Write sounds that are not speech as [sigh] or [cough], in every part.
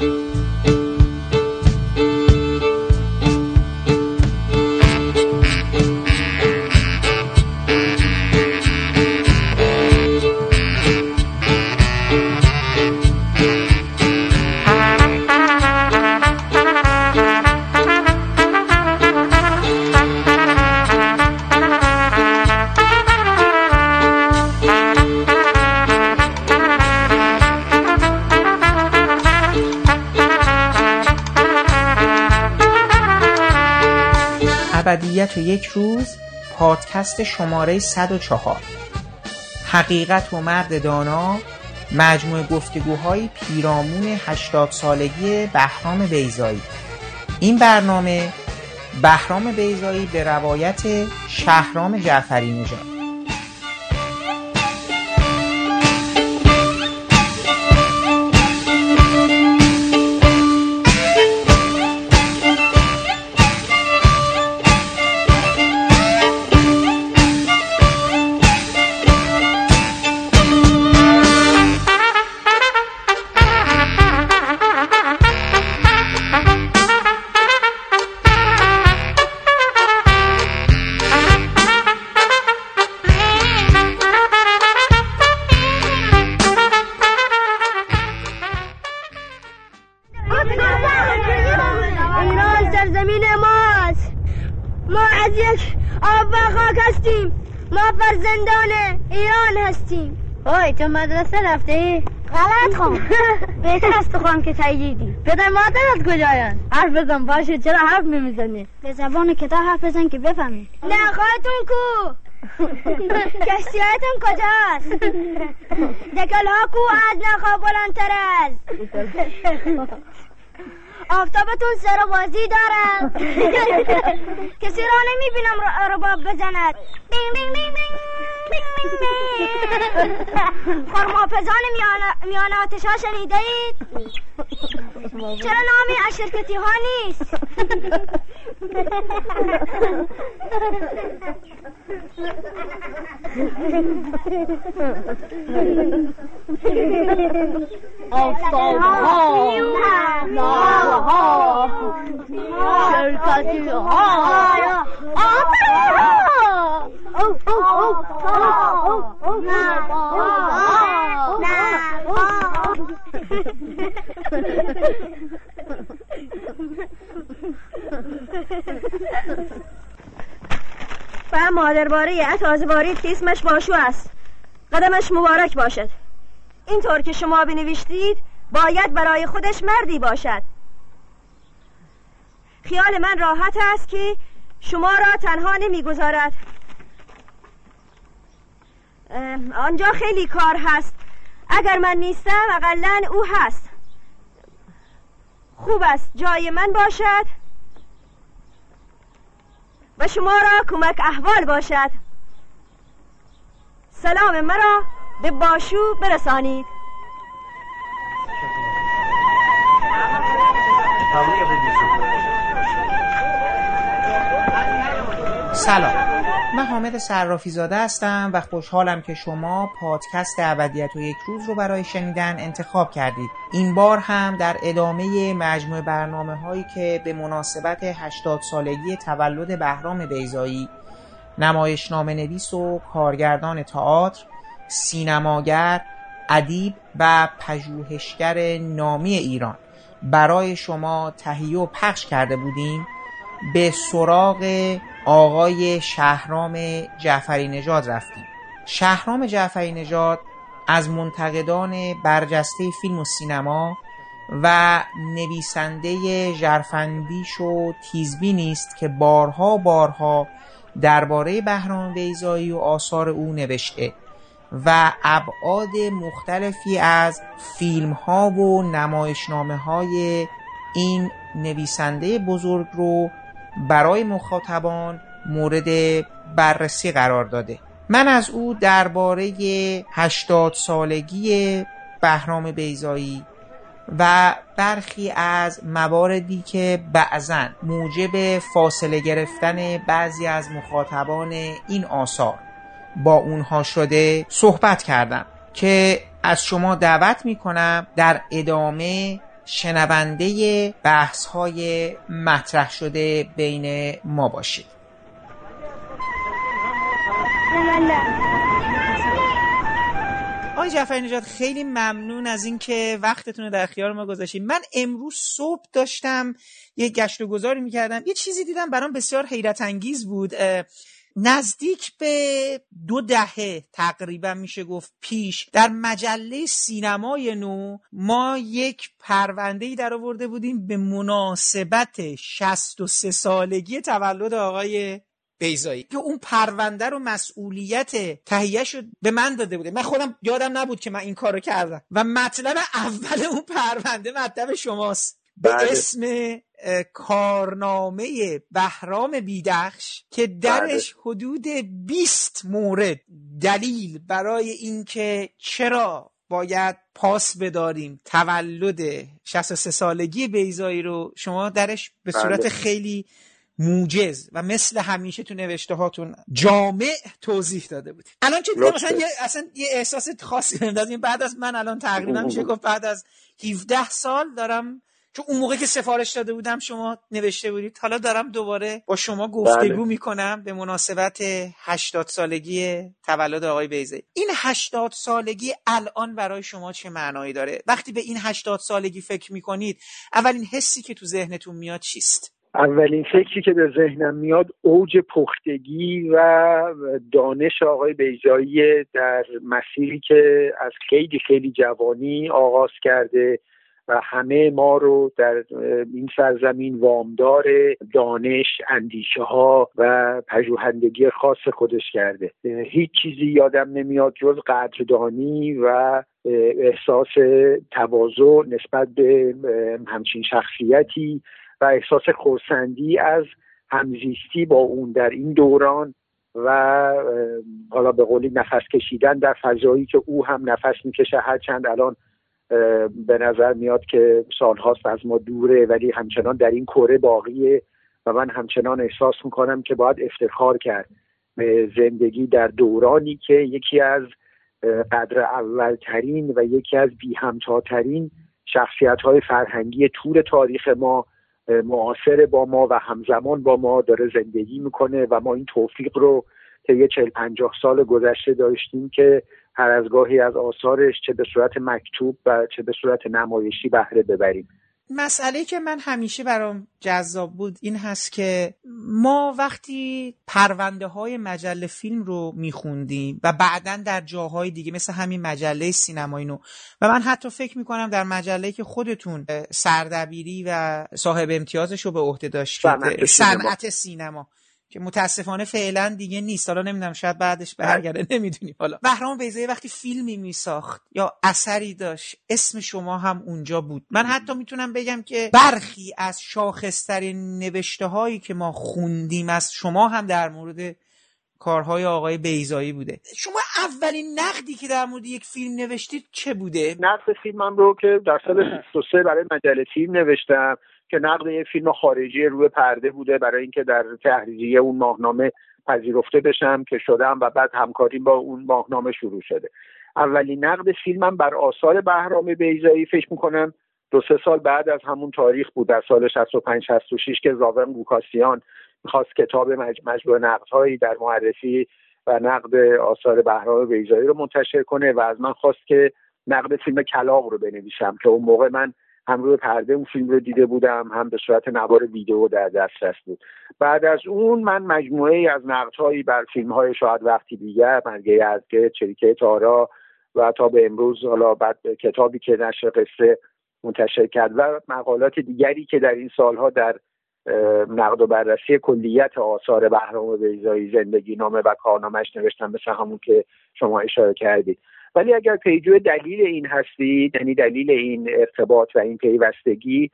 ابدیت و یک روز پادکست شماره 104 حقیقت و مرد دانا مجموع گفتگوهای پیرامون 80 سالگی بهرام بیزایی این برنامه بهرام بیزایی به روایت شهرام جعفری نژاد. [laughs] تو مدرسه رفته ای؟ غلط خون بهتر است تو که تاییدی. پدر مادرت کجایان؟ حرف بزن باشه چرا حرف نمی‌زنی؟ به زبان کتاب حرف بزن که بفهمی. نخواهتون کو! [laughs] کشتیهایتون کجاست؟ دکل ها کو از نخواه بلندتر است؟ آفتابتون سر بازی دارم. [laughs] کسی را نمی‌بینم رباب بزند. دینگ دینگ دینگ. [laughs] دینگ خرمافزان میان آتش ها شنیده اید؟ چرا نامی اشرکتی ها نیست؟ [laughs] آفتاب ها نار ها شرکتی ها و مادرباره تازه بارید که اسمش باشو است. قدمش مبارک باشد. اینطور که شما بنوشتید باید برای خودش مردی باشد. خیال من راحت است که شما را تنها نمی‌گذارد. آنجا خیلی کار هست. اگر من نیستم اقلا او هست. خوب است جای من باشد. و شما را کمک احوال باشد. سلام مرا به باشو برسانید. سلام. من حامد صرافی زاده هستم و خوشحالم که شما پادکست ابدیت و یک روز رو برای شنیدن انتخاب کردید. این بار هم در ادامه مجموع برنامه هایی که به مناسبت 80 سالگی تولد بهرام بیزایی نمایشنامه نویس و کارگردان تئاتر سینماگر ادیب و پژوهشگر نامی ایران. برای شما تهیه و پخش کرده بودیم به سراغ آقای شهرام جعفری نژاد رفتیم. شهرام جعفری نژاد از منتقدان برجسته فیلم و سینما و نویسنده ژرفندیش و تیزبینی است که بارها بارها درباره بهرام بیزایی و آثار او نوشته و ابعاد مختلفی از فیلم ها و نمایشنامه های این نویسنده بزرگ رو برای مخاطبان مورد بررسی قرار داده. من از او درباره 80 سالگی بهرام بیزایی و برخی از مواردی که بعضا موجب فاصله گرفتن بعضی از مخاطبان این آثار با اونها شده صحبت کردم که از شما دعوت می کنم در ادامه شنونده بحث های مطرح شده بین ما باشید. آقای جعفری نجات خیلی ممنون از اینکه وقتتون رو در اختیار ما گذاشتید من امروز صبح داشتم یه گشت و گذاری می‌کردم. یه چیزی دیدم برام بسیار حیرت انگیز بود نزدیک به دو دهه تقریبا میشه گفت پیش در مجله سینمای نو ما یک پرونده ای در آورده بودیم به مناسبت 63 سالگی تولد آقای بیزایی که اون پرونده رو مسئولیت تهیه شد به من داده بوده من خودم یادم نبود که من این کارو کردم و مطلب اول اون پرونده مطلب شماست به بله. اسم کارنامه بهرام بیدخش که درش بله. حدود 20 مورد دلیل برای اینکه چرا باید پاس بداریم تولد 63 سالگی بیزایی رو شما درش به صورت بله. خیلی موجز و مثل همیشه تو نوشته هاتون جامع توضیح داده بودید. الان چه مثلا یه اصلا یه احساس خاصی نمی‌دادیم بعد از من الان تقریبا میشه گفت بعد از 17 سال دارم چون اون موقع که سفارش داده بودم شما نوشته بودید. حالا دارم دوباره با شما گفتگو بله. می‌کنم به مناسبت 80 سالگی تولد آقای بیزه این 80 سالگی الان برای شما چه معنایی داره؟ وقتی به این 80 سالگی فکر می‌کنید اولین حسی که تو ذهنتون میاد چیست؟ اولین فکری که به ذهنم میاد اوج پختگی و دانش آقای بیجایی در مسیری که از خیلی خیلی جوانی آغاز کرده و همه ما رو در این سرزمین وامدار دانش اندیشه ها و پژوهندگی خاص خودش کرده. هیچ چیزی یادم نمیاد جز قدردانی و احساس تواضع نسبت به همچین شخصیتی و احساس خورسندی از همزیستی با اون در این دوران و حالا به قولی نفس کشیدن در فضایی که او هم نفس می‌کشه هرچند الان به نظر میاد که سالهاست از ما دوره ولی همچنان در این کره باقیه و من همچنان احساس می‌کنم که باید افتخار کرد به زندگی در دورانی که یکی از قدر اولترین و یکی از بی همتاترین شخصیت های فرهنگی طول تاریخ ما معاصر با ما و همزمان با ما داره زندگی می‌کنه و ما این توفیق رو یه چل پنجاه سال گذشته داشتیم که هر از گاهی از آثارش چه به صورت مکتوب و چه به صورت نمایشی بهره ببریم. مسئله که من همیشه برام جذاب بود این هست که ما وقتی پرونده های مجله فیلم رو میخوندیم و بعدا در جاهای دیگه مثل همین مجله سینمایی نو و من حتی فکر می‌کنم در مجله که خودتون سردبیری و صاحب امتیازش رو به عهده داشتید صنعت سینما. که متاسفانه فعلا دیگه نیست. حالا نمی‌دونم شاید بعدش. برگرده نمی‌دونیم. حالا بهرام بیزایی وقتی فیلمی میساخت یا اثری داشت اسم شما هم اونجا بود. من حتی می‌تونم بگم که برخی از شاخصترین نوشته هایی که ما خوندیم از شما هم در مورد کارهای آقای بیزایی بوده. شما اولین نقدی که در مورد یک فیلم نوشتید چه بوده؟ نقد فیلمم رو که در سال 63 برای مجله فیلم نوشتم. که نقد یه فیلم خارجی روی پرده بوده برای اینکه در تحریریه اون ماهنامه پذیرفته بشم که شدم و بعد همکاری با اون ماهنامه شروع شده. اولین نقد فیلمم بر آثار بهرام بیزایی فکر می‌کنم. دو سه سال بعد از همون تاریخ بود. در سال 65 66 که زاون گوکاسیان می‌خواست کتاب مج... مجموع نقدهایی در معرفی و نقد آثار بهرام بیزایی رو منتشر کنه و از من خواست که نقد فیلم کلاق رو بنویسم که اون موقع من هم روی پرده اون فیلم رو دیده بودم هم به صورت نوار ویدیو در دسترس بود. بعد از اون من مجموعه ای از نقدهایی بر فیلم های شاید وقتی دیگر مرگه یزگه چریکه تارا و تا به امروز حالا بعد کتابی که نشر قصه منتشر کرد و مقالات دیگری که در این سالها در نقد و بررسی کلیت آثار بهرام بیزایی زندگی نامه و کارنامهش نوشتم مثل همون که شما اشاره کردید. ولی اگر پیجو دلیل این هستید یعنی دلیل این ارتباط و این پیوستگی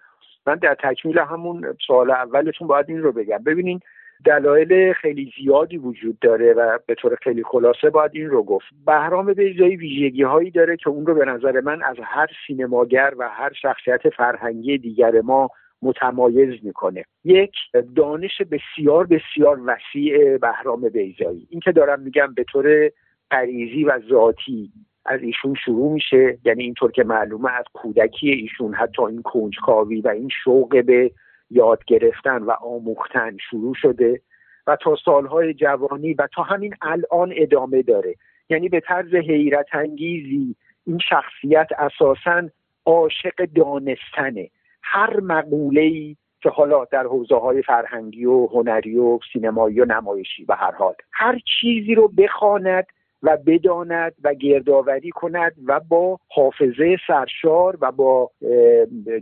من در تکمیل همون سوال اولتون باید این رو بگم. ببینین دلایل خیلی زیادی وجود داره و به طور خیلی خلاصه باید این رو گفت. بهرام بیزایی ویژگی هایی داره که اون رو به نظر من از هر سینماگر و هر شخصیت فرهنگی دیگر ما متمایز می‌کنه. یک دانش بسیار بسیار وسیع بهرام بیزایی این که دارم میگم به طور غریزی و ذاتی از ایشون شروع میشه. یعنی اینطور که معلومه از کودکی ایشون حتی این کنجکاوی و این شوق به یاد گرفتن و آموختن شروع شده و تا سالهای جوانی و تا همین الان ادامه داره. یعنی به طرز حیرت انگیزی این شخصیت اساسا عاشق دانستنه. هر مقوله ای که حالا در حوزه های فرهنگی و هنری و سینمایی و نمایشی به هر حال هر چیزی رو بخواند و بداند و گردآوری کند و با حافظه سرشار و با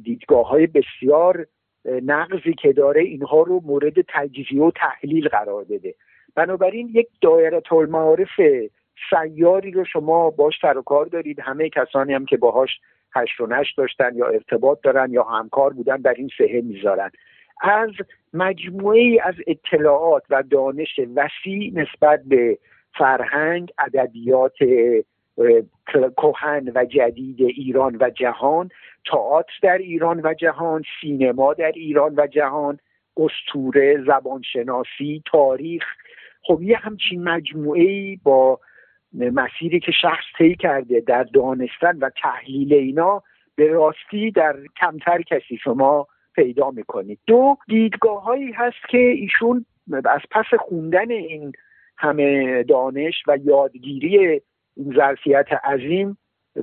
دیدگاه های بسیار نقضی که داره اینها رو مورد تجزیه و تحلیل قرار بده. بنابراین یک دایره المعارف سیاری رو شما باش سر و کار دارید. همه کسانی هم که باهاش هشت و نشت داشتن یا ارتباط دارن یا همکار بودن در این سهه می‌ذارن. از مجموعه از اطلاعات و دانش وسیع نسبت به فرهنگ ادبیات کهن و جدید ایران و جهان تئاتر در ایران و جهان سینما در ایران و جهان استوره زبانشناسی تاریخ. خب یه همچین مجموعه با مسیری که شخص طی کرده در دانستن و تحلیل اینا به راستی در کمتر کسی شما پیدا می‌کنید. دو دیدگاه هایی هست که ایشون از پس خوندن این همه دانش و یادگیری این ظرفیت عظیم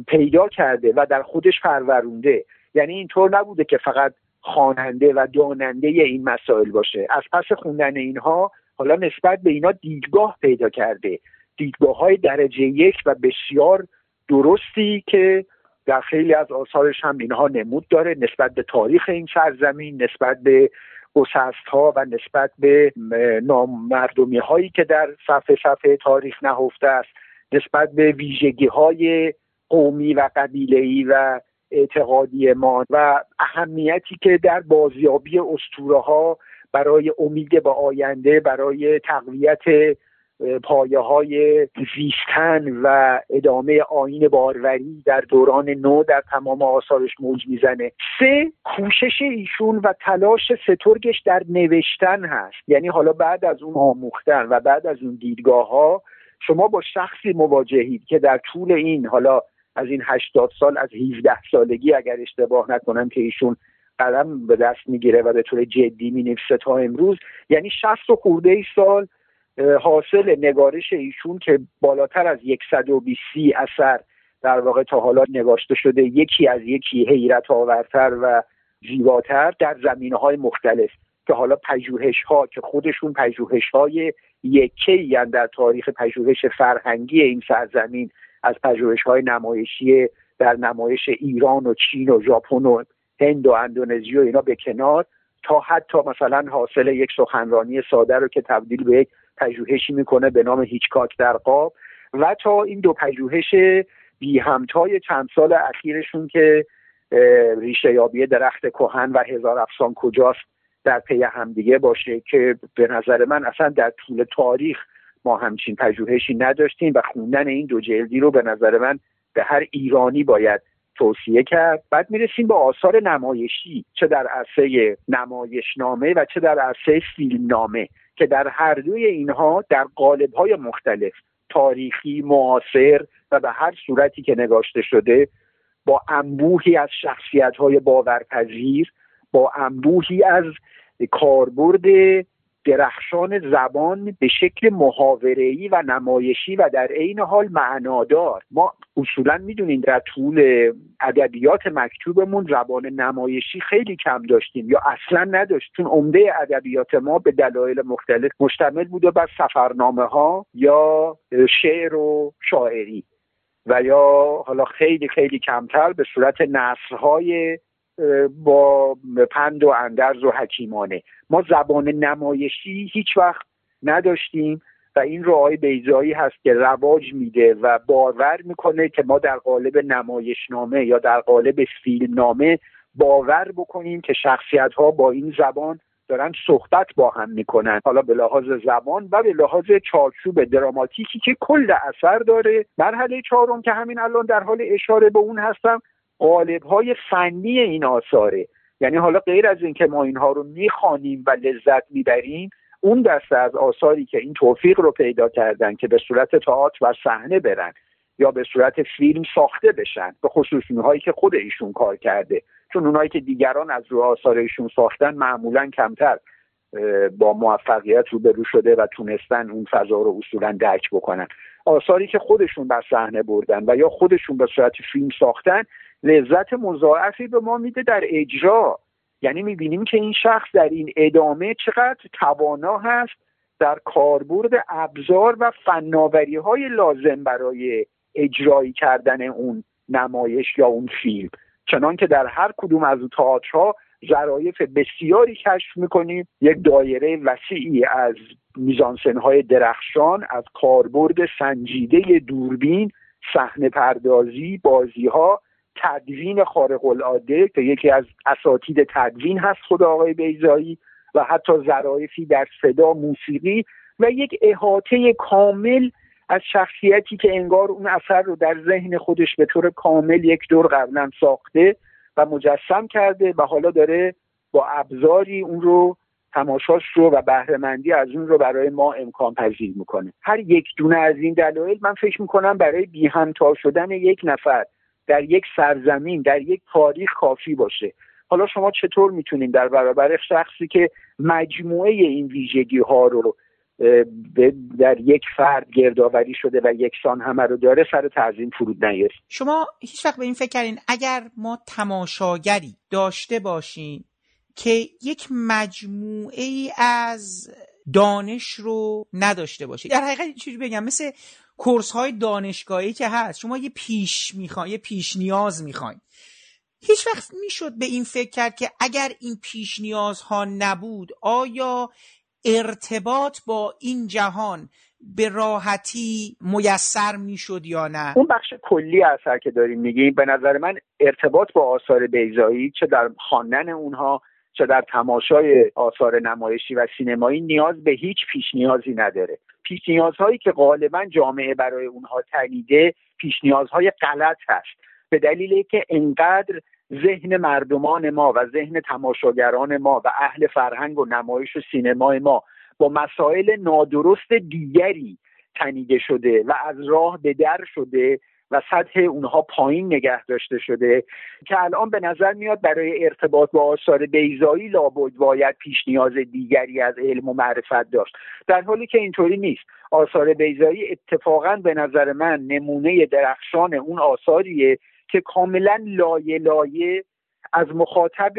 پیدا کرده و در خودش پرورونده. یعنی اینطور نبوده که فقط خواننده و داننده این مسائل باشه. از پس خوندن اینها حالا نسبت به اینا دیدگاه پیدا کرده. دیدگاه های درجه یک و بسیار درستی که در خیلی از آثارش هم اینها نمود داره. نسبت به تاریخ این سرزمین نسبت به گسست ها و نسبت به نامردمی هایی که در صفحه صفحه تاریخ نهفته است نسبت به ویژگی های قومی و قبیله و اعتقادی ما و اهمیتی که در بازیابی استوره ها برای امید به آینده برای تقویت پایه های زیستن و ادامه آین باروری در دوران نو در تمام آثارش موج می‌زنه. سه کوشش ایشون و تلاش سترگش در نوشتن هست. یعنی حالا بعد از اون آموختن و بعد از اون دیدگاه ها شما با شخصی مواجهید که در طول این حالا از این هشتاد سال از 17 سالگی اگر اشتباه نکنم که ایشون قلم به دست می‌گیره و به طور جدی می‌نویسه تا امروز یعنی 60 و خورده ای سال حاصل نگارش ایشون که بالاتر از 120 اثر در واقع تا حالا نگاشته شده یکی از یکی حیرت آورتر و زیباتر در زمینه های مختلف که حالا پژوهش ها که خودشون پژوهش های یکی در تاریخ پژوهش فرهنگی این سرزمین از پژوهش های نمایشی در نمایش ایران و چین و ژاپن و هند و اندونزی و اینا به کنار تا حتی مثلا حاصل یک سخنرانی ساده رو که تبدیل به یک پژوهشی می‌کنه به نام هیچکاک در قاب و تا این دو پژوهش بی همتای چند سال اخیرشون که ریشه یابی درخت کهن و هزار افسان کجاست در پی همدیگه باشه که به نظر من اصلا در طول تاریخ ما همچین پژوهشی نداشتیم و خوندن این دو جلدی رو به نظر من به هر ایرانی باید توصیه کرد. بعد می‌رسیم به آثار نمایشی چه در عرصه نمایشنامه و چه در عرصه فیلمنامه که در هر دوی اینها در های مختلف تاریخی معاصر و به هر صورتی که نگاشته شده با انبوهی از شخصیت های باورپذیر با انبوهی از کاربرد درخشان زبان به شکل محاوره‌ای و نمایشی و در عین حال معنادار. ما اصولا می‌دونیم در طول ادبیات مکتوبمون زبان نمایشی خیلی کم داشتیم یا اصلا نداشت. چون عمده ادبیات ما به دلایل مختلف مشتمل بوده بر سفرنامه ها یا شعر و شاعری و یا حالا خیلی خیلی کمتر به صورت نصرهای با پند و اندرز و حکیمانه. ما زبان نمایشی هیچ وقت نداشتیم و این رو آقای بیزایی هست که رواج میده و باور می‌کنه که ما در قالب نمایشنامه یا در قالب فیلمنامه باور بکنیم که شخصیت ها با این زبان دارن صحبت با هم می‌کنن. حالا به لحاظ زبان و به لحاظ چارچوب دراماتیکی که کل اثر داره. مرحله چهارم که همین الان در حال اشاره به اون هستم قالب های فنی این آثاره. یعنی حالا غیر از اینکه ما اینها رو می‌خوانیم و لذت می‌بریم اون دسته از آثاری که این توفیق رو پیدا کردن که به صورت تئاتر و صحنه برن یا به صورت فیلم ساخته بشن به خصوص اونهایی که خود ایشون کار کرده. چون اونهایی که دیگران از روی آثار ایشون ساختن معمولا کمتر با موفقیت روبرو شده و تونستن اون فضا رو اصولا درک بکنن. آثاری که خودشون بر صحنه بردن و یا خودشون به صورت فیلم ساختن لذت مضاعفی به ما میده در اجرا. یعنی می‌بینیم که این شخص در این ادامه چقدر توانا هست در کاربرد ابزار و فناوری های لازم برای اجرایی کردن اون نمایش یا اون فیلم. چنان که در هر کدوم از تئاترها ظرایف بسیاری کشف می‌کنیم. یک دایره وسیعی از میزانسن های درخشان از کاربرد سنجیده دوربین صحنه پردازی بازی ها تدوین خارق العاده که یکی از اساتید تدوین هست خود آقای بیزایی و حتی ظرایفی در صدا موسیقی و یک احاطه کامل از شخصیتی که انگار اون اثر رو در ذهن خودش به طور کامل یک دور قبلا ساخته و مجسم کرده و حالا داره با ابزاری اون رو تماشاش رو و بهرهمندی از اون رو برای ما امکان پذیر می‌کنه. هر یک دونه از این دلایل من فکر می‌کنم برای بی همتا شدن یک نفر در یک سرزمین در یک تاریخ کافی باشه. حالا شما چطور می‌تونید در برابر شخصی که مجموعه این ویژگی ها رو در یک فرد گردآوری شده و یکسان همه رو داره سر تعظیم فرود نیارید شما هیچ وقت به این فکر کردین اگر ما تماشاگری داشته باشیم که یک مجموعه ای از دانش رو نداشته باشه در حقیقت چیزی بگم مثل کورس های دانشگاهی که هست شما یه پیش می‌خواین یه پیش نیاز می‌خواین هیچ وقت می‌شد به این فکر کرد که اگر این پیش نیازها نبود آیا ارتباط با این جهان به راحتی میسر می‌شد یا نه؟ اون بخش کلی اثر که داریم میگیم به نظر من ارتباط با آثار بیزایی چه در خواندن اونها چه در تماشای آثار نمایشی و سینمایی نیاز به هیچ پیش نیازی نداره. پیش نیازهایی که غالبا جامعه برای اونها تنیده پیش نیازهای غلط هست. به دلیل که انقدر ذهن مردمان ما و ذهن تماشاگران ما و اهل فرهنگ و نمایش و سینمای ما با مسائل نادرست دیگری تنیده شده و از راه به در شده و سطح اونها پایین نگه داشته شده که الان به نظر میاد برای ارتباط با آثار بیزایی لابد باید پیش نیاز دیگری از علم و معرفت داشت. در حالی که اینطوری نیست. آثار بیزایی اتفاقا به نظر من نمونه درخشان اون آثاریه که کاملا لایه لایه از مخاطب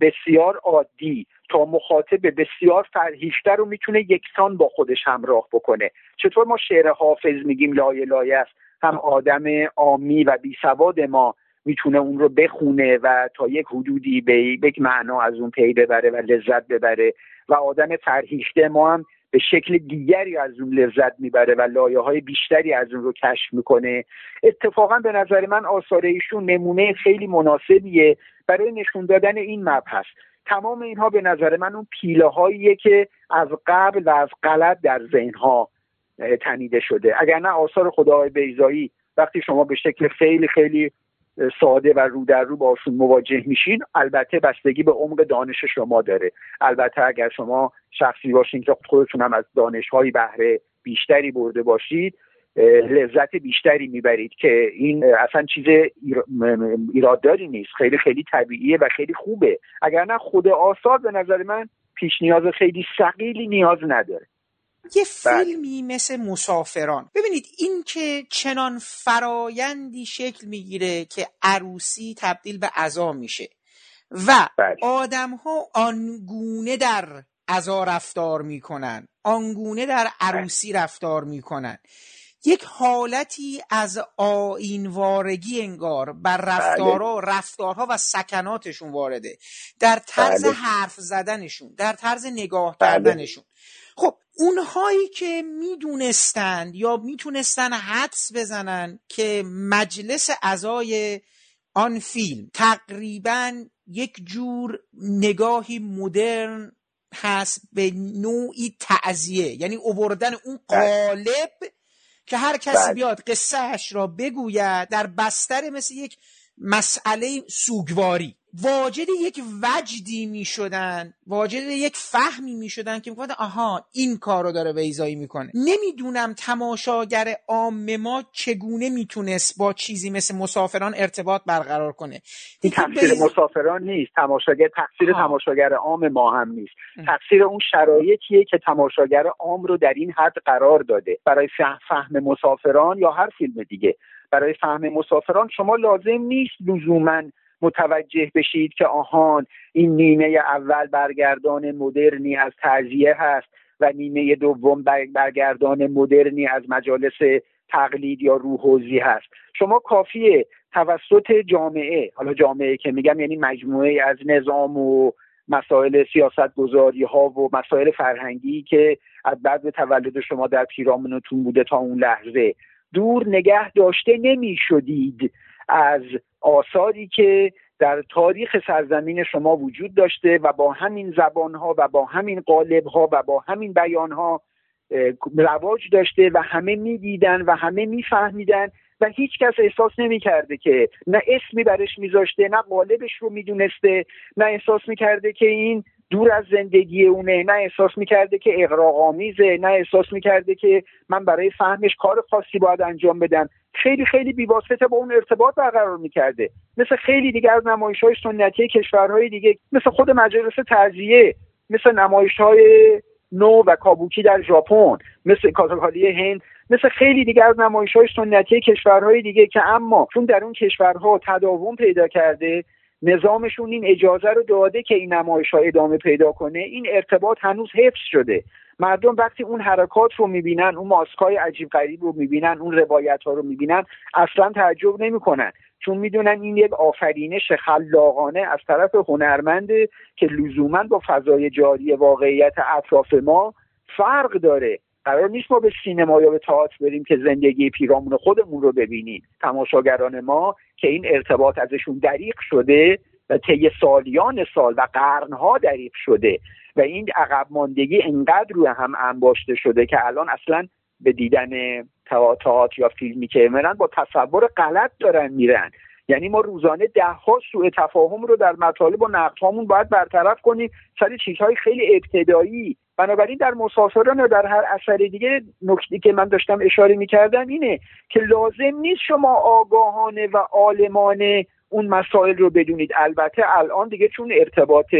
بسیار عادی تا مخاطب بسیار فرهیشتر رو می‌تونه یکسان با خودش همراه بکنه. چطور ما شعر حافظ میگیم لایه لایه است هم آدم آمی و بی سواد ما می‌تونه اون رو بخونه و تا یک حدودی به یک معنا از اون پی ببره و لذت ببره و آدم فرهیشته ما هم به شکل دیگری از اون لذت می‌بره و لایه های بیشتری از اون رو کشف می‌کنه. اتفاقا به نظر من آثار ایشون نمونه خیلی مناسبیه برای نشون دادن این مبحث. تمام اینها به نظر من اون پیله هاییه که از قبل و از غلط در ذهنها تنیده شده. اگر نه آثار خدای بیزایی وقتی شما به شکل خیلی خیلی ساده و رو در رو باشون مواجه میشین البته بستگی به عمق دانش شما داره. البته اگر شما شخصی باشین که خودتون هم از دانش های بهره بیشتری برده باشید لذت بیشتری می‌برید که این اصلا چیز ایرادداری نیست. خیلی خیلی طبیعیه و خیلی خوبه. اگر نه خود آثار به نظر من پیش نیاز خیلی سقیلی نیاز نداره. یه بله. فیلمی مثل مسافران ببینید این که چنان فرایندی شکل می‌گیره که عروسی تبدیل به عزا میشه و بله. آدم ها آنگونه در عزا رفتار می‌کنن آنگونه در عروسی رفتار می‌کنن یک حالتی از آینوارگی انگار بر رفتارها بله. رفتارها و سکناتشون وارده در طرز حرف زدنشون در طرز نگاه کردنشون خب اونهایی که می‌دونستند یا می‌تونستن حدس بزنن که مجلس ازای آن فیلم تقریبا یک جور نگاهی مدرن هست به نوعی تعذیه یعنی اووردن اون بله. قالب که هر کسی بله. بیاد قصهش را بگوید در بستر مثل یک مسئله سوگواری واجد یک وجدی می شدن واجد یک فهمی می شدن که می‌گفتن آها این کار رو داره بیزایی می‌کنه. نمی‌دونم تماشاگر عام ما چگونه می‌تونست با چیزی مثل مسافران ارتباط برقرار کنه. این تقصیر بیز... مسافران نیست تماشاگر تقصیر ها. تماشاگر عام ما هم نیست. تقصیر اون شرایطیه که تماشاگر عام رو در این حد قرار داده. برای فهم مسافران یا هر فیلم دیگه. برای فهم مسافران شما لازم نیست لزوما متوجه بشید که آهان این نیمه اول برگردان مدرنی از تعذیه هست و نیمه دوم برگردان مدرنی از مجالس تقلید یا روحوزی هست. شما کافیه توسط جامعه حالا جامعه که میگم یعنی مجموعه از نظام و مسائل سیاست گذاری ها و مسائل فرهنگی که از بعد تولد شما در پیرامونتون بوده تا اون لحظه. دور نگه داشته نمی شدید از آثاری که در تاریخ سرزمین شما وجود داشته و با همین زبانها و با همین قالبها و با همین بیانها رواج داشته و همه می‌دیدن و همه میفهمیدن و هیچ کس احساس نمی‌کرده که نه اسمی برش میذاشته نه قالبش رو می‌دونسته نه احساس می‌کرده که این دور از زندگی اونه نه احساس می‌کرده که آمیزه نه احساس می‌کرده که من برای فهمش کار خاصی باید انجام بدم. خیلی خیلی بیواسطه با اون ارتباط برقرار می‌کرده. مثل خیلی دیگر از نمایش های سنتی کشورهای دیگه مثل خود مجلس تعذیه مثل نمایش های نو و کابوکی در ژاپن مثل کاتاکالی هند مثل خیلی دیگر از نمایش های سنتی کشورهای دیگه که اما چون در اون کشورها تداوم پیدا کرده نظامشون این اجازه رو داده که این نمایش ها ادامه پیدا کنه این ارتباط هنوز حفظ شده. مردم وقتی اون حرکات رو می‌بینن اون ماسکای عجیب غریب رو می‌بینن اون روایت ها رو می‌بینن اصلا تعجب نمی‌کنن. چون می‌دونن این یک آفرینش خلاقانه از طرف هنرمنده که لزوما با فضای جاری واقعیت اطراف ما فرق داره. قرار نیست ما به سینما یا به تئاتر بریم که زندگی پیرامون خودمون رو ببینیم. تماشاگران ما که این ارتباط ازشون دریق شده و طی سالیان سال و قرنها دریق شده. و این عقب ماندگی انقدر روی هم انباشته شده که الان اصلا به دیدن تئاتر یا فیلمی که میرن با تصور غلط دارن میرن. یعنی ما روزانه ده ها سوء تفاهم رو در مطالب و نقد باید برطرف کنیم. سر چیزهای خیلی ابتدایی. بنابراین در مسافران و در هر اثر دیگه نکتی که من داشتم اشاره می‌کردم اینه که لازم نیست شما آگاهانه و عالمانه اون مسائل رو بدونید. البته الان دیگه چون ارتباط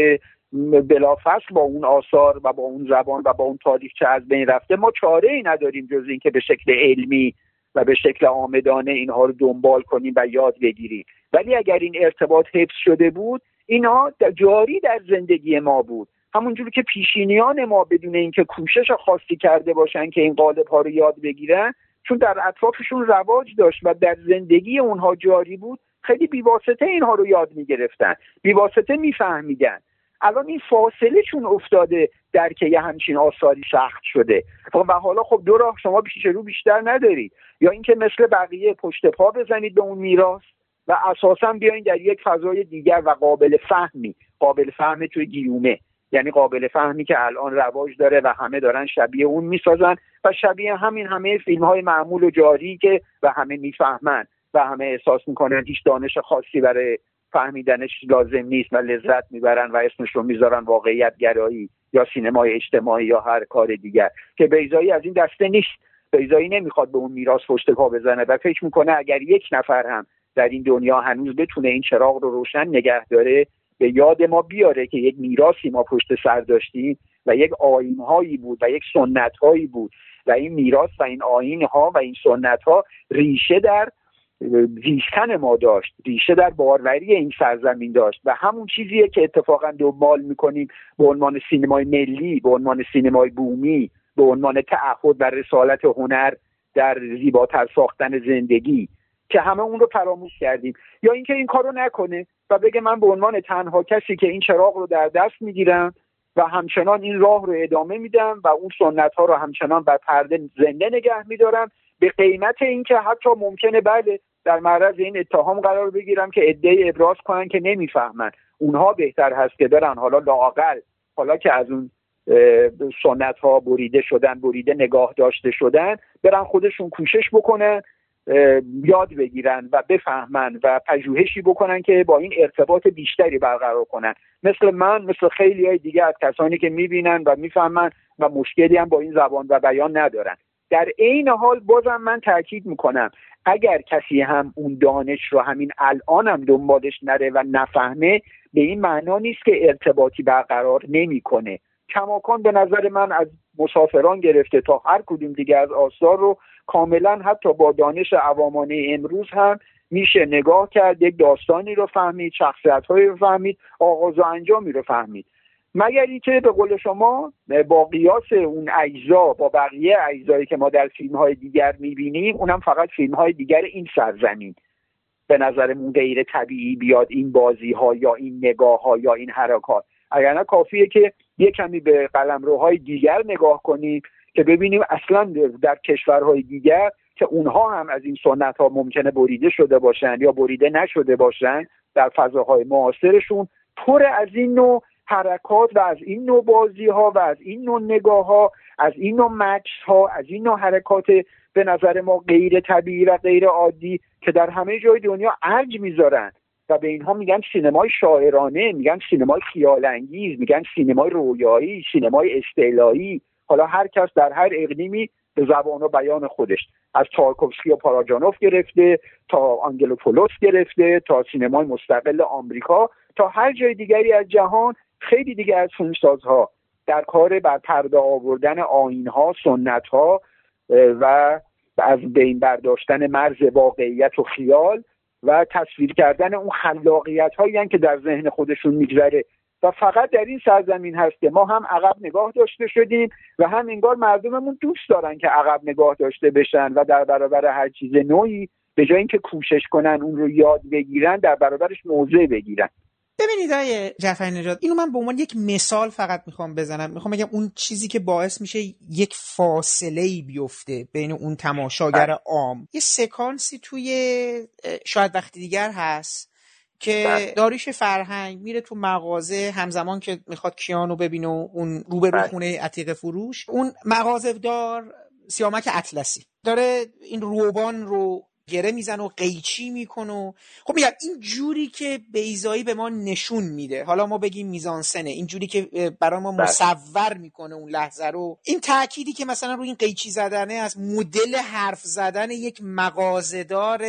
بلافصل با اون آثار و با اون زبان و با اون تاریخچه از بین رفته ما چاره ای نداریم جز اینکه به شکل علمی و به شکل آمدانه اینها رو دنبال کنیم و یاد بگیریم. ولی اگر این ارتباط حفظ شده بود اینها جاری در زندگی ما بود. همونجور که پیشینیان ما بدون اینکه کوشش خاصی کرده باشن که این قالب ها رو یاد بگیرن چون در اطرافشون رواج داشت و در زندگی اونها جاری بود خیلی بیواسطه اینها رو یاد می‌گرفتن. بیواسطه میفهمیدن. الان این فاصله چون افتاده در که یه همچین آثاری سخت شده. خب و حالا خب دو راه شما پیش رو بیشتر ندارید. یا اینکه مثل بقیه پشت پا بزنید به اون میراث و اساسا بیاین در یک فضای دیگر و قابل فهمی. قابل فهم توی گیومه. یعنی قابل فهمی که الان رواج داره و همه دارن شبیه اون می‌سازن و شبیه همین همه فیلم های معمول و جاری که و همه می‌فهمن و همه احساس می‌کنن هیچ دانش خاصی برای فهمیدنش لازم نیست و لذت می‌برن و اسمش رو می‌ذارن واقعیت گرایی یا سینمای اجتماعی یا هر کار دیگر. که بیزایی از این دسته نیست. بیزایی نمی‌خواد به اون میراث پشت پا بزنه و فکر می‌کنه اگر یک نفر هم در این دنیا هنوز بتونه این چراغ رو روشن نگه داره به یاد ما بیاره که یک میراثی ما پشت سر داشتیم و یک آین هایی بود و یک سنت هایی بود. و این میراث و این آین ها و این سنت ها ریشه در زیستن ما داشت ریشه در باروری این سرزمین داشت و همون چیزیه که اتفاقا دنبال می‌کنیم به عنوان سینمای ملی به عنوان سینمای بومی به عنوان تعهد و رسالت هنر در زیباتر ساختن زندگی که همه اون رو فراموش کردیم. یا اینکه این کارو نکنه و بگه من به عنوان تنها کسی که این چراغ رو در دست می‌گیرم و همچنان این راه رو ادامه میدم و اون سنت ها رو همچنان بر پرده زنده نگه میدارم به قیمت اینکه حتی ممکنه بله در معرض این اتهام قرار بگیرم که عده ابراز کنن که نمی‌فهمن. اونها بهتر هست که برن. حالا لاقل حالا که از اون سنت ها بریده شدن بریده نگاه داشته شدن برن خودشون کوشش بکنن یاد بگیرن و بفهمن و پژوهشی بکنن که با این ارتباط بیشتری برقرار کنن. مثل من مثل خیلی های دیگه از کسانی که می‌بینن و می‌فهمن و مشکلی هم با این زبان و بیان ندارن. در عین حال بازم من تاکید می‌کنم اگر کسی هم اون دانش رو همین الان هم دنبالش نره و نفهمه به این معنا نیست که ارتباطی برقرار نمی‌کنه. کماکان به نظر من از مسافران گرفته تا هر کدوم دیگه از آثار رو کاملا حتی با دانش عوامانه امروز هم میشه نگاه کرد یک داستانی رو فهمید شخصیت رو فهمید آغاز و انجامی رو فهمید. مگر اینکه به قول شما با قیاس اون اجزا با بقیه اجزایی که ما در فیلم های دیگر می‌بینیم اونم فقط فیلم های دیگر این سرزمین. به نظرمون غیر طبیعی بیاد این بازی ها یا این نگاه ها یا این حرکات. اگر کافیه که یه کمی به قلمروهای دیگر نگاه کنیم که ببینیم اصلا در کشورهای دیگر که اونها هم از این سنت ها ممکنه بریده شده باشن یا بریده نشده باشن در فضاهای معاصرشون پر از این نوع حرکات و از این نوع بازی ها و از این نوع نگاه ها از این نوع مکس ها از این نوع حرکات به نظر ما غیر طبیعی و غیر عادی که در همه جای دنیا ارج می‌ذارن. و به اینها میگن سینمای شاعرانه میگن سینمای خیالانگیز میگن سینمای رویایی سینمای استعلایی حالا هر کس در هر اقلیمی به زبان و بیان خودش. از تارکوفسکی و پاراجانوف گرفته تا آنگلوپولوس گرفته تا سینمای مستقل آمریکا تا هر جای دیگری از جهان خیلی دیگه از فیلمسازها در کار بر پرده آوردن آیینها سنتها و از بین برداشتن مرز واقعیت و خیال و تصویر کردن اون خلاقیت هایی که در ذهن خودشون میگذره. و فقط در این سرزمین هست که ما هم عقب نگاه داشته شدیم و هم انگار مردممون دوست دارن که عقب نگاه داشته بشن و در برابر هر چیز نوعی به جای اینکه کوشش کنن اون رو یاد بگیرن در برابرش موضع بگیرن. ببینید های جعفر نجات اینو من به عنوان یک مثال فقط می‌خوام بزنم می‌خوام بگم اون چیزی که باعث میشه یک فاصله ای بیفته بین اون تماشاگر بله. عام یه سکانسی توی شاید وقتی دیگر هست که بله. داریش فرهنگ میره تو مغازه همزمان که می‌خواد کیانو ببینه و اون روبرو بله. خونه عتیق فروش اون مغازه دار سیامک اطلسی داره این روبان رو گره میزن و قیچی می‌کنه خب میگم این جوری که بیزایی به ما نشون میده. حالا ما بگیم میزانسنه این جوری که برای ما بله. مصور می‌کنه اون لحظه رو. این تأکیدی که مثلا روی این قیچی زدنه از مدل حرف زدن یک مغازهدار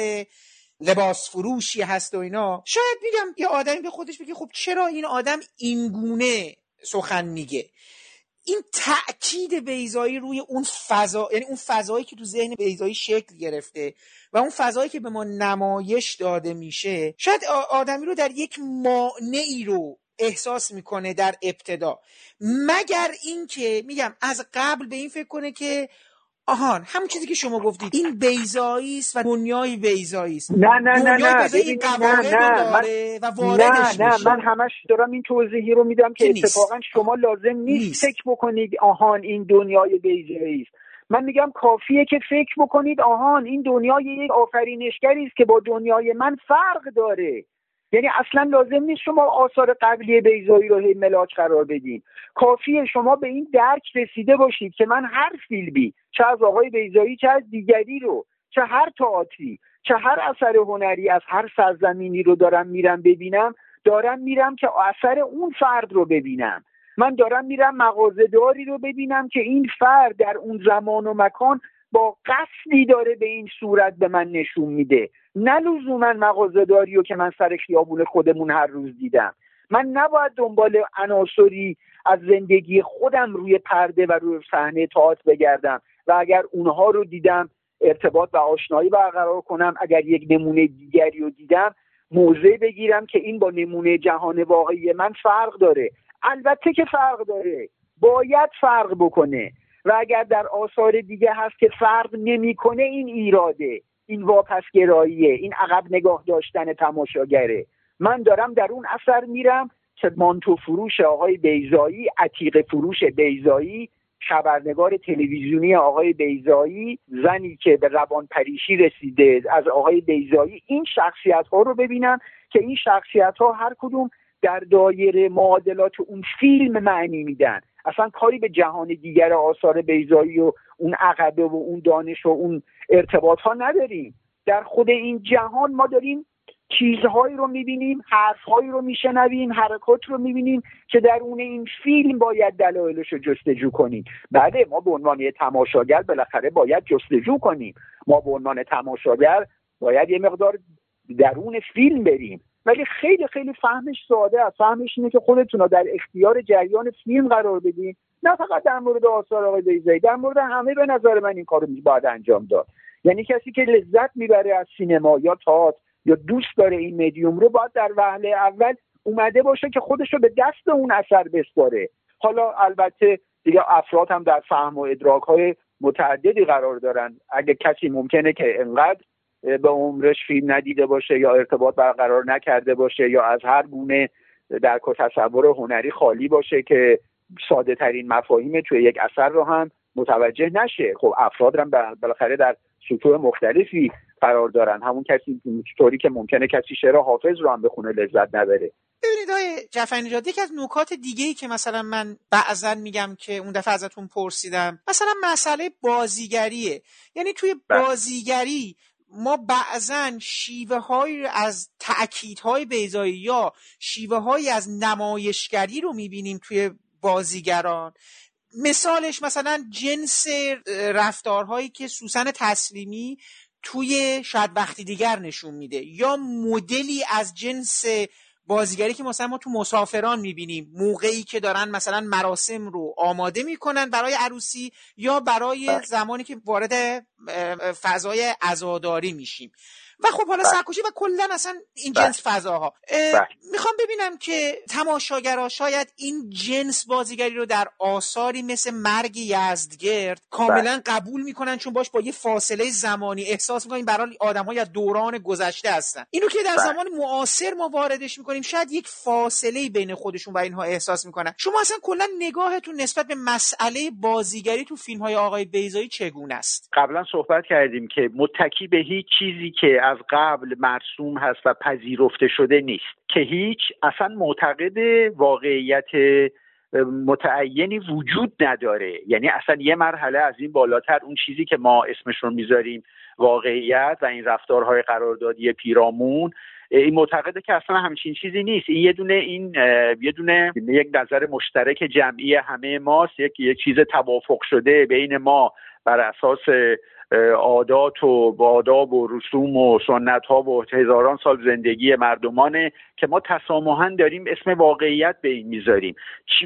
لباس فروشی هست و اینا. شاید میگم یه آدمی به خودش بگه خب چرا این آدم اینگونه سخن میگه؟ این تاکید بیزایی روی اون فضا یعنی اون فضایی که تو ذهن بیزایی شکل گرفته و اون فضایی که به ما نمایش داده میشه شاید آدمی رو در یک مانعی رو احساس می‌کنه در ابتدا. مگر اینکه میگم از قبل به این فکر کنه که آهان همون چیزی که شما گفتید. این بیزایی است و دنیای بیزایی است. نه نه نه نه. نه نه. من و واردش نه. نه من همش دارم این توضیحی رو میدم که اتفاقا شما لازم نیست, فکر بکنید آهان این دنیای بیزایی است. من میگم کافیه که فکر بکنید آهان این دنیای یک آفرینشگری است که با دنیای من فرق داره. یعنی اصلا لازم نیست شما آثار قبلی بیزایی رو هی ملاک قرار بدین. کافیه شما به این درک رسیده باشید که من هر فیلمی چه از آقای بیزایی چه از دیگری رو چه هر تئاتری چه هر اثر هنری از هر سرزمینی رو دارم میرم ببینم دارم میرم که اثر اون فرد رو ببینم. من دارم میرم مغازهداری رو ببینم که این فرد در اون زمان و مکان با قصدی داره به این صورت به من نشون میده. نه لزوما مغازهداری رو که من سر خیابون خودمون هر روز دیدم. من نباید دنبال عناصری از زندگی خودم روی پرده و روی صحنه تئاتر بگردم و اگر اونها رو دیدم ارتباط و آشنایی برقرار کنم اگر یک نمونه دیگری رو دیدم موضع بگیرم که این با نمونه جهان واقعی من فرق داره. البته که فرق داره. باید فرق بکنه. و اگر در آثار دیگه هست که فرق نمی‌کنه این ایراده این واپسگراییه این عقب نگاه داشتن تماشاگره. من دارم در اون اثر میرم که مانتو فروش آقای بیزایی عتیق فروش بیزایی خبرنگار تلویزیونی آقای بیزایی زنی که به روان پریشی رسیده از آقای بیزایی این شخصیت ها رو ببینم که این شخصیت ها هر کدوم در دایره معادلات اون فیلم معنی میدن. اصلا کاری به جهان دیگر آثار بیزایی و اون عقبه و اون دانش و اون ارتباط ها نداریم. در خود این جهان ما داریم چیزهایی رو می‌بینیم حرفهایی رو میشنویم حرکات رو می‌بینیم که در اون این فیلم باید دلایلش رو جستجو کنیم. بله ما به عنوان یه تماشاگر بالاخره باید جستجو کنیم. ما به عنوان تماشاگر باید یه مقدار درون فیلم بریم. ولی خیلی خیلی فهمش ساده است. فهمش اینه که خودتون رو در اختیار جریان فیلم قرار بدین. نه فقط در مورد آثار آقای بیزایی در مورد همه به نظر من این کار باید انجام داد. یعنی کسی که لذت می‌بره از سینما یا تئاتر یا دوست داره این مدیوم رو باید در وهله اول اومده باشه که خودش رو به دست اون اثر بسپاره. حالا البته دیگه افراد هم در فهم و ادراک های متعددی قرار دارن. اگه کسی ممکنه که انقدر به عمرش فیلم ندیده باشه یا ارتباط برقرار نکرده باشه یا از هر گونه در تصور هنری خالی باشه که ساده ترین مفاهیم توی یک اثر رو هم متوجه نشه. خب افراد هم بالاخره در سطوح مختلفی قرار دارن. همون کسی طوری که ممکنه کسی شعر حافظ رو هم بخونه لذت نبره. ببینید آقای جعفر نژاد یکی از نکات دیگه ای که مثلا من بعضا میگم که اون دفعه ازتون پرسیدم مثلا مسئله بازیگریه. یعنی توی بله. بازیگری ما بعضا شیوه های از تأکیدهای بیزایی یا شیوه های از نمایشگری رو می‌بینیم توی بازیگران. مثالش مثلا جنس رفتارهایی که سوسن تسلیمی توی شاید وقتی دیگر نشون میده یا مدلی از جنس بازیگری که مثلا ما تو مسافران می‌بینیم موقعی که دارن مثلا مراسم رو آماده می‌کنن برای عروسی یا برای بله. زمانی که وارد فضای عزاداری میشیم و خب حالا بله. سرکشی و کلا اصلا این بله. جنس فضاها بله. می‌خوام ببینم که تماشاگرها شاید این جنس بازیگری رو در آثاری مثل مرگ یزدگرد کاملا قبول می‌کنن چون باش با یه فاصله زمانی احساس می‌کنن برای آدم های از دوران گذشته هستن اینو که در زمان معاصر ما واردش می‌کنیم شاید یک فاصله بین خودشون و اینها احساس می‌کنن شما اصلا کلا نگاهتون نسبت به مسئله بازیگری تو فیلم های آقای بیزایی چگونه است قبلا صحبت کردیم که متکی به هیچ چیزی که از قبل مرسوم هست و پذیرفته شده نیست. که هیچ اصلا معتقد واقعیت متعینی وجود نداره. یعنی اصلا یه مرحله از این بالاتر اون چیزی که ما اسمش رو می‌ذاریم واقعیت و این رفتارهای قراردادی پیرامون این معتقده که اصلا همچین چیزی نیست. این یه دونه این یه دونه یک نظر مشترک جمعی همه ماست. یک یک چیز توافق شده بین ما بر اساس عادات و آداب و رسوم و سنت ها و هزاران سال زندگی مردمانه که ما تسامحا داریم اسم واقعیت به این می‌ذاریم.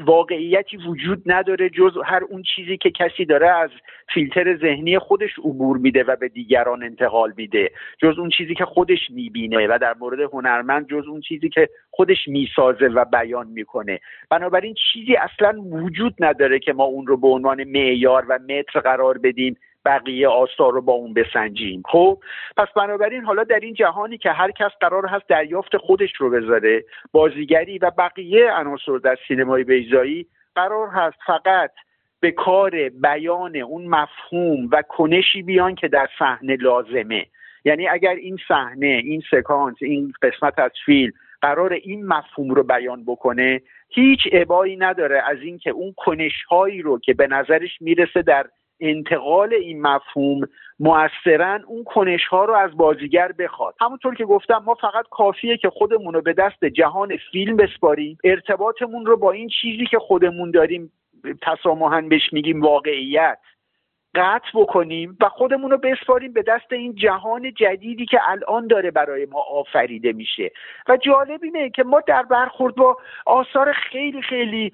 واقعیتی وجود نداره جز هر اون چیزی که کسی داره از فیلتر ذهنی خودش عبور میده و به دیگران انتقال میده. جز اون چیزی که خودش می‌بینه و در مورد هنرمند جز اون چیزی که خودش می‌سازه و بیان می‌کنه. بنابراین چیزی اصلا وجود نداره که ما اون رو به عنوان معیار و متر قرار بدیم بقیه آثار رو با اون بسنجیم. خب پس بنابراین حالا در این جهانی که هر کس قرار هست دریافت خودش رو بذاره بازیگری و بقیه عناصر در سینمای بیزایی قرار هست فقط به کار بیان اون مفهوم و کنشی بیان که در صحنه لازمه. یعنی اگر این صحنه این سکانس این قسمت از فیلم قرار این مفهوم رو بیان بکنه هیچ عبایی نداره از اینکه اون کنش هایی رو که به نظرش می‌رسه در انتقال این مفهوم موثرا اون کنش ها رو از بازیگر بخواد. همونطور که گفتم ما فقط کافیه که خودمون رو به دست جهان فیلم بسپاریم. ارتباطمون رو با این چیزی که خودمون داریم تسامحا بهش میگیم واقعیت قطع بکنیم و خودمون رو بسپاریم به دست این جهان جدیدی که الان داره برای ما آفریده میشه. و جالب اینه که ما در برخورد با آثار خیلی خیلی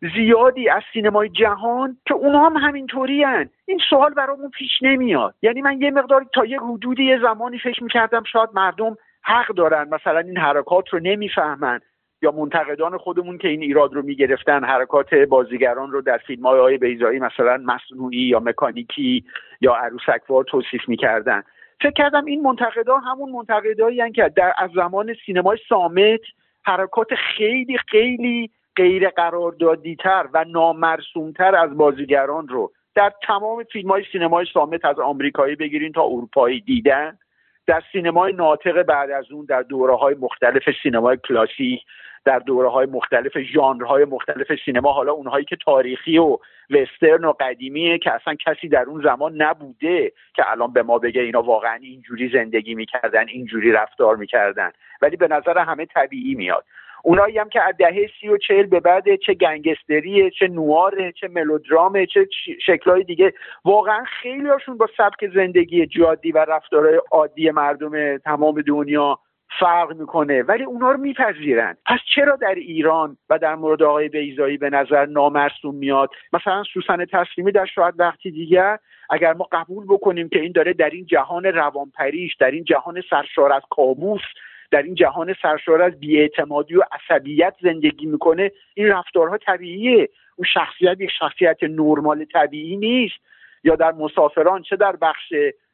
زیادی از سینمای جهان که اونها هم همینطوری هن. این سوال برامون پیش نمیاد یعنی من یه مقدار تا یه حدودی یه زمانی فکر می‌کردم شاید مردم حق دارن مثلا این حرکات رو نمی‌فهمن یا منتقدان خودمون که این ایراد رو می‌گرفتن حرکات بازیگران رو در فیلم های بیزایی مثلا مصنوعی یا مکانیکی یا عروسکوار توصیف می‌کردن فکر کردم این منتقدا همون منتقدایی که در از زمان سینمای سامت حرکات خیلی خیلی غیر قراردادیتر و نامرسومتر از بازیگران رو در تمام فیلم های سینمای سامت از آمریکایی بگیرین تا اروپایی دیدن در سینمای ناطق بعد از اون در دوره های مختلف سینمای کلاسیک در دوره های مختلف ژانرهای مختلف سینما حالا اونهایی که تاریخی و وسترن و قدیمیه که اصلا کسی در اون زمان نبوده که الان به ما بگه اینا واقعا اینجوری زندگی می‌کردن اینجوری رفتار می‌کردن. ولی به نظر همه طبیعی میاد. اونایی هم که از دهه سی و چهل به بعد چه گنگستریه چه نواره چه ملودرامه چه شکلهای دیگه واقعا خیلی هاشون با سبک زندگی جادی و رفتارهای عادی مردم تمام دنیا فرق می‌کنه. ولی اونا رو میپذیرن. پس چرا در ایران و در مورد آقای بیزایی به نظر نامرسوم میاد؟ مثلا سوسن تسلیمی در شاید وقتی دیگر اگر ما قبول بکنیم که این داره در این جهان روانپریش در این جهان سرشار از کابوس در این جهان سرشار از بیاعتمادی و عصبیت زندگی می‌کنه این رفتارها طبیعیه. اون شخصیت یک شخصیت نرمال طبیعی نیست. یا در مسافران چه در بخش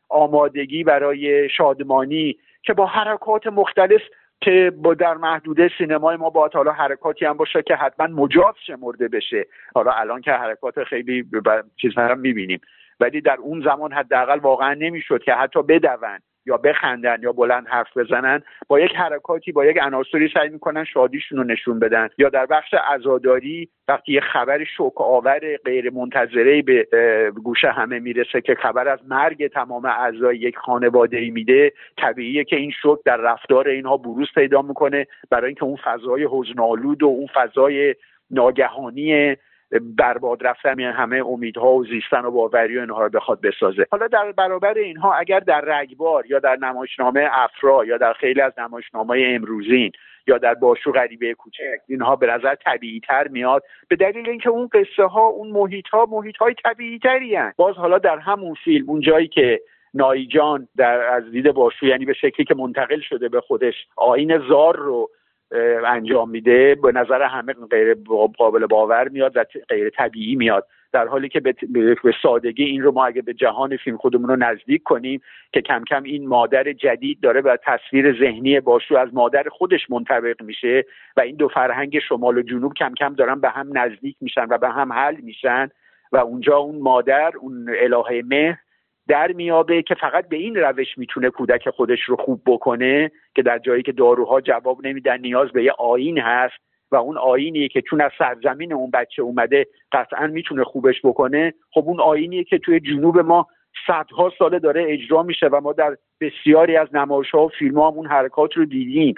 آمادگی برای شادمانی که با حرکات مختلف که با در محدوده سینمای ما با حالا حرکاتی هم باشه که حتما مجاز شمرده بشه. حالا الان که حرکات خیلی چیز هم می‌بینیم. ولی در اون زمان حداقل واقعا نمی‌شد که حتی بدون یا بخندن یا بلند حرف بزنن با یک حرکاتی با یک عناصری سعی می‌کنن شادیشون رو نشون بدن. یا در بخش عزاداری وقتی یه خبر شوک آور غیر منتظره به گوش همه می‌رسه که خبر از مرگ تمام اعضای یک خانواده ای میده طبیعیه که این شوک در رفتار اینها بروز پیدا می‌کنه برای اینکه اون فضای حزنالود و اون فضای ناگهانی برباد رفتن همه امیدها و زیستن و باوری و اینها رو بخواد بسازه. حالا در برابر اینها اگر در رگبار یا در نمایشنامه افرا یا در خیلی از نمایشنامه امروزین یا در باشو غریبه کوچک اینها به نظر طبیعی تر میاد. به دلیل اینکه اون قصه ها اون محیط ها محیط های طبیعی تری باز حالا در همون فیلم اون جایی که نایجان در از دید باشو یعنی به شکلی که منتقل شده به خودش آین زار رو انجام میده به نظر همه غیر قابل باور میاد و غیر طبیعی میاد. در حالی که به سادگی این رو ما اگه به جهان فیلم خودمون رو نزدیک کنیم که کم کم این مادر جدید داره و تصویر ذهنی باشو از مادر خودش منطبق میشه و این دو فرهنگ شمال و جنوب کم کم دارن به هم نزدیک میشن و به هم حل میشن و اونجا اون مادر اون الهه مهر در میابه که فقط به این روش می‌تونه کودک خودش رو خوب بکنه که در جایی که داروها جواب نمیدن نیاز به یه آین هست و اون آینیه که چون از سرزمین اون بچه اومده قطعا می‌تونه خوبش بکنه خب اون آینیه که توی جنوب ما صدها ساله داره اجرا میشه و ما در بسیاری از نمایش ها و فیلم ها اون حرکات رو دیدیم.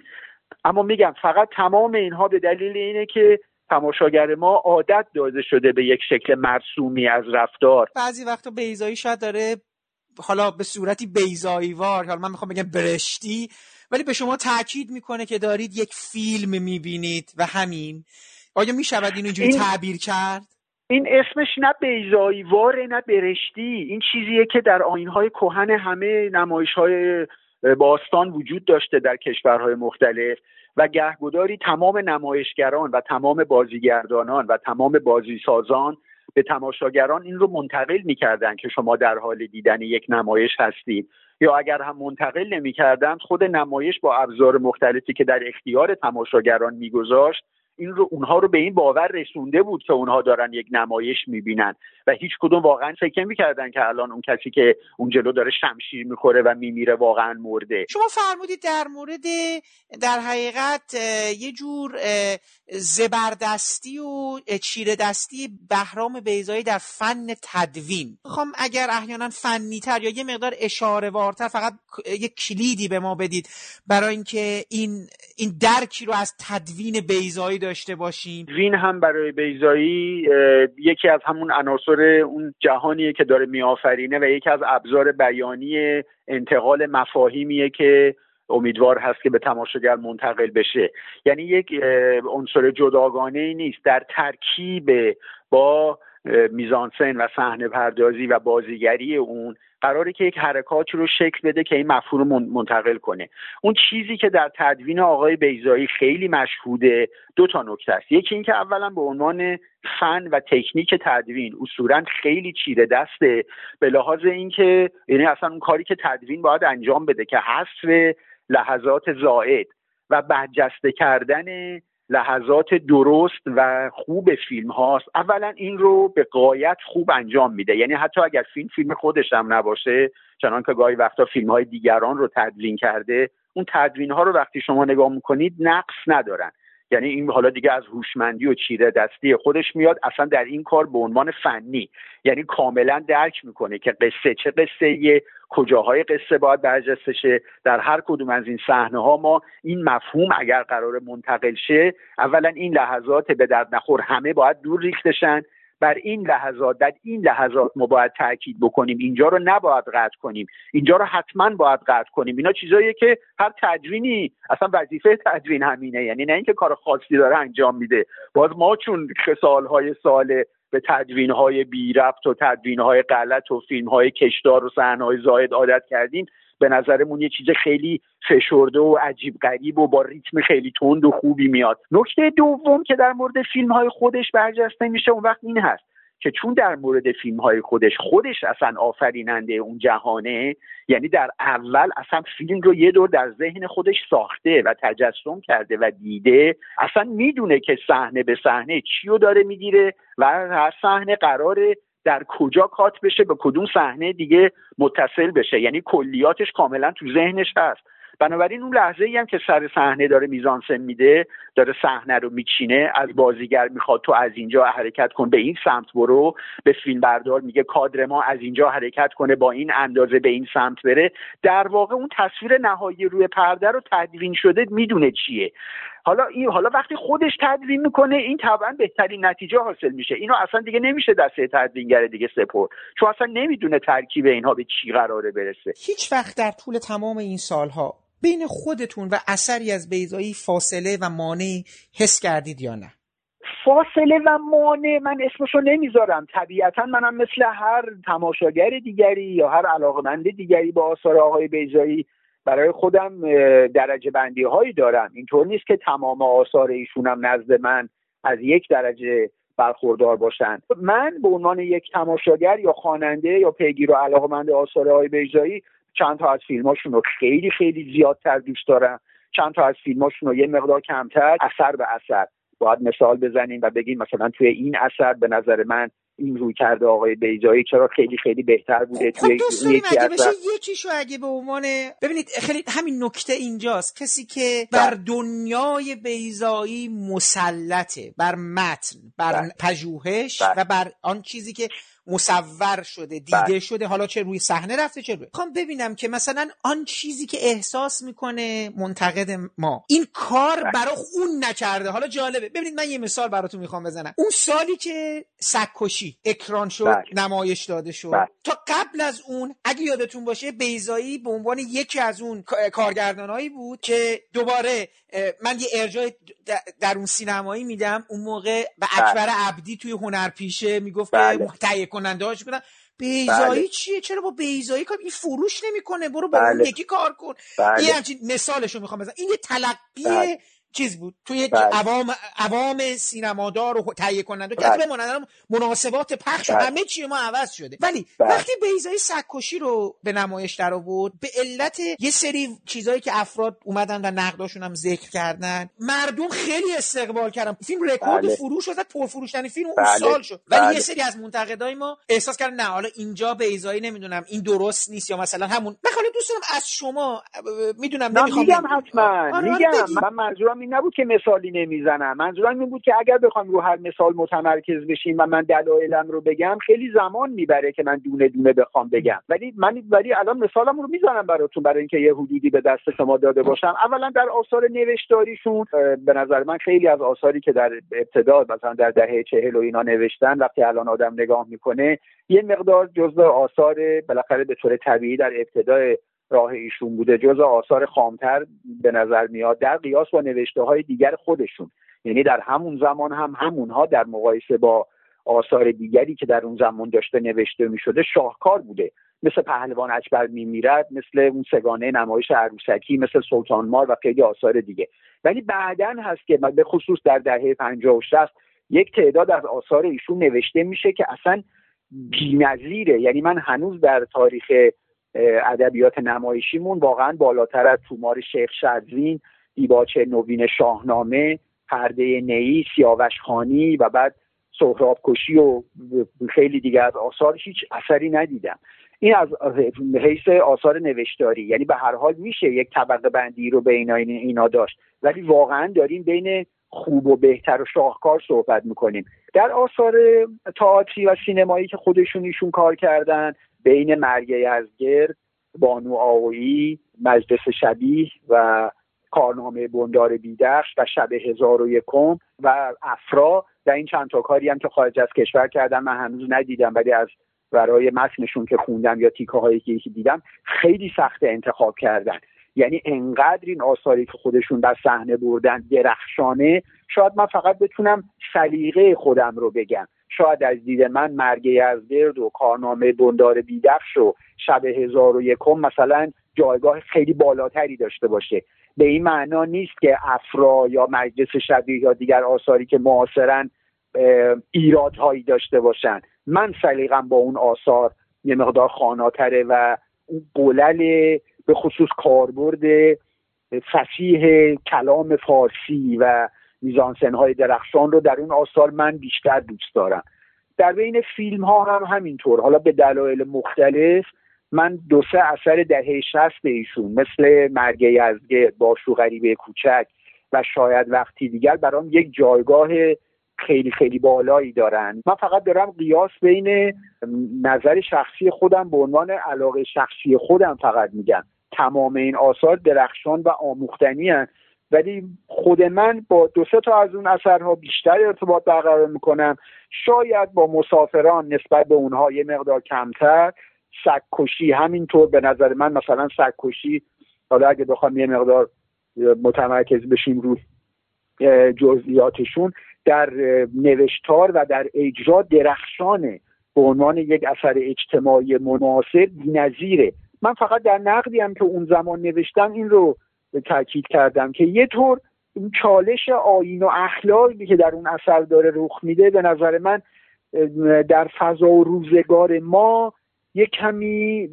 اما میگم فقط تمام اینها به دلیل اینه که تماشاگر ما عادت داده شده به یک شکل مرسومی از رفتار. بعضی وقتا بیزایی شاید داره حالا به صورتی بیزاییوار حالا من می‌خوام بگم برشتی ولی به شما تاکید می‌کنه که دارید یک فیلم می‌بینید و همین. آیا می‌شود این اینجوری تعبیر کرد؟ این اسمش نه بیزاییواره نه برشتی. این چیزیه که در آینهای کهن همه نمایش های باستان وجود داشته در کشورهای مختلف و گهگداری تمام نمایشگران و تمام بازیگردانان و تمام بازیسازان به تماشاگران این رو منتقل می‌کردن که شما در حال دیدن یک نمایش هستید. یا اگر هم منتقل نمی‌کردند خود نمایش با ابزار مختلفی که در اختیار تماشاگران میگذاشت این رو اونها رو به این باور رسونده بود که اونها دارن یک نمایش می‌بینن. و هیچ کدوم واقعا فکر می‌کردن که الان اون کسی که اون جلو داره شمشیر می‌خوره و میمیره واقعا مرده. شما فرمودید در مورد در حقیقت یه جور زبردستی و چیره دستی بهرام بیزایی در فن تدوین. می‌خوام اگر احیانا فنیتر یا یه مقدار اشاره وارتر فقط یه کلیدی به ما بدید برای اینکه این این درکی رو از تدوین بیزایی داشته باشیم. وین هم برای بیزایی یکی از همون عناصر اون جهانیه که داره میآفرینه و یکی از ابزار بیانی انتقال مفاهیمیه که امیدوار هست که به تماشاگر منتقل بشه. یعنی یک عنصر جداگانه ای نیست. در ترکیب با میزانسن و صحنه پردازی و بازیگری اون قراره که یک حرکات رو شکل بده که این مفهوم رو منتقل کنه. اون چیزی که در تدوین آقای بیزایی خیلی مشهوده دو تا نکته است. یکی اینکه اولا به عنوان فن و تکنیک تدوین اصولا خیلی چیره دسته به لحاظ اینکه یعنی اصلا اون کاری که تدوین باید انجام بده که حذف لحظات زائد و برجسته کردن لحظات درست و خوب فیلم هاست. اولا این رو به قایت خوب انجام میده. یعنی حتی اگر فیلم فیلم خودش هم نباشه چنان که گاهی وقتا فیلم های دیگران رو تدوین کرده اون تدوین ها رو وقتی شما نگاه می‌کنید نقص ندارن. یعنی این حالا دیگه از هوشمندی و چیره دستی خودش میاد اصلا در این کار به عنوان فنی. یعنی کاملا درک می‌کنه که قصه چه قصه کجاهای قصه باید برجسته شه. در هر کدوم از این صحنه ها ما این مفهوم اگر قرار منتقل شه اولا این لحظات به درد نخور همه باید دور ریختشن بر این لحظات در این لحظات ما باید تاکید بکنیم. اینجا رو نباید قطع کنیم. اینجا رو حتما باید قطع کنیم. اینا چیزاییه که هر تدوینی اصلا وظیفه تدوین همینه. یعنی نه اینکه کار خاصی داره انجام میده. باز ما چون سالهای سال به تدوین های بی رفت و تدوین های غلط و فیلم های کشدار و صحنه های زاید عادت کردیم. به نظرمون یه چیز خیلی فشرده و عجیب غریب و با ریتم خیلی تند و خوبی میاد. نکته دوم که در مورد فیلم های خودش برجسته میشه اون وقت این هست. که چون در مورد فیلم های خودش خودش اصلا آفریننده اون جهانه یعنی در اول اصلا فیلم رو یه دور در ذهن خودش ساخته و تجسم کرده و دیده اصلا می‌دونه که صحنه به صحنه چی رو داره می‌گیره و هر صحنه قراره در کجا کات بشه به کدوم صحنه دیگه متصل بشه. یعنی کلیاتش کاملا تو ذهنش هست. بنابراین اون لحظه ای هم که سر صحنه داره میزانسن میده داره صحنه رو میچینه از بازیگر می‌خواد تو از اینجا حرکت کن به این سمت برو به فیلم بردار میگه کادر ما از اینجا حرکت کنه با این اندازه به این سمت بره. در واقع اون تصویر نهایی روی پرده رو تدوین شده می‌دونه چیه. حالا این حالا وقتی خودش تدوین می‌کنه این طبعا بهترین نتیجه حاصل میشه. اینو اصلا دیگه نمیشه دسته تدوینگر دیگه سپر چون اصلا نمی‌دونه ترکیب اینها به چی قراره برسه. هیچ وقت در طول تمام این سالها بین خودتون و اثری از بیزایی فاصله و مانعی حس کردید یا نه؟ فاصله و مانع من اسمشو نمی‌ذارم. طبیعتا منم مثل هر تماشاگر دیگری یا هر علاقمند دیگری با آثار آقای بیزایی برای خودم درجه بندی هایی دارم. اینطور نیست که تمام آثار ایشونم نزد من از یک درجه برخوردار باشند من به عنوان یک تماشاگر یا خواننده یا پیگیر و علاقمند آثار آقای بیزایی چند تا از فیلماشون رو خیلی خیلی زیادتر دوست دارم چند تا از فیلماشون رو یه مقدار کمتر اثر به اثر باید مثال بزنیم و بگیم مثلا توی این اثر به نظر من این روی کرده آقای بیجایی چرا خیلی خیلی بهتر بوده خب توی دوست داریم اگه بشه یکیشو اگه به عنوان ببینید خیلی همین نکته اینجاست کسی که بر بله. دنیای بیزایی مسلطه بر متن بر بله. پژوهش بله. و بر آن چیزی که مصور شده دیده بله. شده حالا چه روی صحنه رفته چه روی خوام ببینم که مثلا آن چیزی که احساس می‌کنه منتقد ما این کار بله. برای اون نکرده. حالا جالبه. ببینید من یه مثال براتون می‌خوام بزنم. اون سالی که سکوشی اکران شد بله. نمایش داده شد. تا قبل از اون اگه یادتون باشه بیزایی به عنوان یکی از اون کارگردانایی بود که دوباره من یه ارجاع در اون سینمایی میدم. اون موقع به اکبر عبدی توی هنرپیشه می‌گفت که کننده هاش بودن بیزایی بله. چیه چرا با بیزایی کار این فروش نمی‌کنه برو با بله. اون یکی کار کن بله. این همچین مثالشو می‌خوام بزنم این یه تلقی بله. چیز بود توی بله. عوام عوام سینمادار و تهیه کننده که بله. مانند مناسبات پخش بله. همه چی ما عوض شده ولی بله. وقتی بیزایی سکوشی رو به نمایش در آورد به علت یه سری چیزایی که افراد اومدن و نقداشون هم ذکر کردن مردم خیلی استقبال کردن فیلم رکورد بله. فروش شد پرفروشترین فیلم اون بله. سال شد ولی بله. یه سری از منتقدای ما احساس کردن نه حالا اینجا بیزایی نمی‌دونم این درست نیست یا مثلا همون من دوست دارم از شما می‌دونم نمی‌خوام میگم حتما آره، میگم من منظورم این نبود که مثالی نمی‌زنم. منظورم این بود که اگر بخوام رو هر مثال متمرکز بشیم و من دلایلم رو بگم خیلی زمان می‌بره که من دونه دونه بخوام بگم. ولی من ولی الان مثالم رو می‌زنم براتون برای اینکه یه حدودی به دست شما داده باشم. اولا در آثار نوشتاریشون به نظر من خیلی از آثاری که در ابتدا مثلا در دهه چهل و اینا نوشتن وقتی الان آدم نگاه می‌کنه یه مقدار جزء آثار بالاخره به طور طبیعی در ابتدای راه ایشون بوده. جز آثار خامتر به نظر میاد در قیاس با نوشته های دیگر خودشون. یعنی در همون زمان هم همونها در مقایسه با آثار دیگری که در اون زمان داشته نوشته می شده شاهکار بوده. مثل پهلوان اکبر میمیرد مثل اون سگانه نمایش عروسکی مثل سلطان مار و خیلی آثار دیگه. ولی بعدا هست که به خصوص در دهه 50 و 60 یک تعداد از آثار ایشون نوشته میشه که اصلا بی‌نظیره. یعنی من هنوز در تاریخ ادبیات نمایشیمون واقعا بالاتر از تومار شیخ شدوین دیباچه نوین شاهنامه پرده نئی سیاوش خانی و بعد سهراب کشی و خیلی دیگه از آثار هیچ اثری ندیدم. این از حیث آثار نوشتاری. یعنی به هر حال میشه یک طبقه بندی رو بین اینا داشت. ولی واقعا داریم بین خوب و بهتر و شاهکار صحبت می‌کنیم. در آثار تئاتری و سینمایی که خودشون ایشون کار کردن بین مرگ یزگرد بانو آویی مجلس شبیه و کارنامه بندار بیدخش و شب هزار و یکم و افرا و این چند تا کاری هم که خارج از کشور کردن من هنوز ندیدم ولی از برای متنشون که خوندم یا تیکه هایی که دیدم خیلی سخت انتخاب کردن. یعنی انقدر این آثاری که خودشون در صحنه بردن درخشانه شاید من فقط بتونم سلیقه خودم رو بگم. شاید از دید من مرگ یزدرد و کارنامه بندار بیدخش و شب هزار و یکم مثلا جایگاه خیلی بالاتری داشته باشه. به این معنا نیست که افرا یا مجلس شبیه یا دیگر آثاری که معاصرن ایرادهایی داشته باشن. من سلیقم با اون آثار یه مقدار خاناتره و اون قلل به خصوص کاربرد فسیح کلام فارسی و های درخشان رو در اون آثار من بیشتر دوست دارم. در بین فیلم ها هم همینطور. حالا به دلایل مختلف من دو سه اثر دهه شست ایشون مثل مرگ یزگرد باشو غریبه کوچک و شاید وقتی دیگر برام یک جایگاه خیلی خیلی بالایی دارن. من فقط دارم قیاس بین نظر شخصی خودم به عنوان علاقه شخصی خودم فقط میگم. تمام این آثار درخشان و آموختنی هن. ولی خود من با دو سه تا از اون اثرها بیشتر ارتباط برقرار می‌کنم. شاید با مسافران نسبت به اونها یه مقدار کمتر. سگکشی همینطور به نظر من مثلا سگکشی حالا اگه بخوام یه مقدار متمرکز بشیم رو جزئیاتشون در نوشتار و در اجرا درخشانه. به عنوان یک اثر اجتماعی مناسب بی‌نظیره. من فقط در نقدی هم که اون زمان نوشتم این رو تاکید کردم که یه طور این چالش آین و اخلاقی که در اون اثر داره رخ میده به نظر من در فضا و روزگار ما یه کمی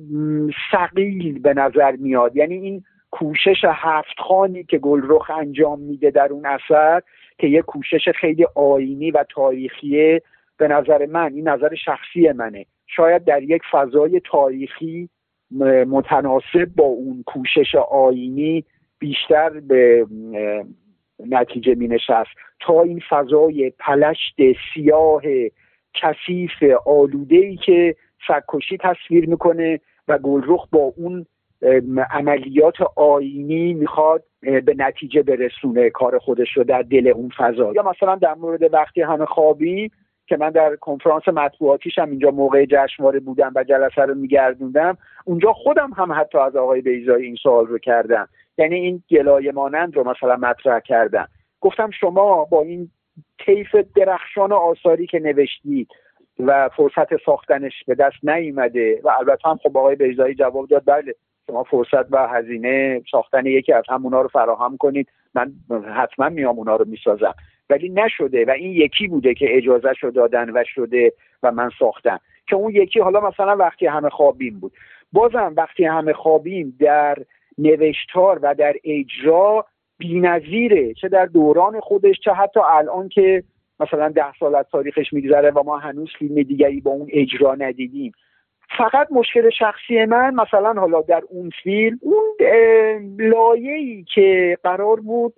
سقیل به نظر میاد. یعنی این کوشش هفت خانی که گلرخ انجام میده در اون اثر که یه کوشش خیلی آینی و تاریخیه به نظر من این نظر شخصی منه. شاید در یک فضای تاریخی متناسب با اون کوشش آینی بیشتر به نتیجه می نشست تا این فضای پلشت سیاه کثیف آلوده ای که سگکشی تصویر می‌کنه و گلرخ با اون عملیات آینی می‌خواد به نتیجه برسونه کار خودش رو در دل اون فضا. یا مثلا در مورد وقتی همه خوابی که من در کنفرانس مطبوعاتیش هم اینجا موقع جشنواره بودم و جلسه رو میگردوندم اونجا خودم هم حتی از آقای بیزایی این سوال رو کردم. یعنی این گلایه مانند رو مثلا مطرح کردم. گفتم شما با این طیف درخشان آثاری که نوشتید و فرصت ساختنش به دست نیومده و البته هم خب آقای بیزایی جواب داد بله. شما فرصت و هزینه ساختن یکی از همونا رو فراهم کنید. من حتما میام اونا رو می‌سازم. ولی نشده و این یکی بوده که اجازه شو دادن و شده و من ساختم. که اون یکی حالا مثلا وقتی همه خوابیم بود. بازم وقتی همه خوابیم در نوشتار و در اجرا بینظیره. چه در دوران خودش چه حتی الان که مثلا ده سال از تاریخش میگذره و ما هنوز فیلم دیگری با اون اجرا ندیدیم. فقط مشکل شخصی من مثلا حالا در اون فیلم اون لایه‌ای که قرار بود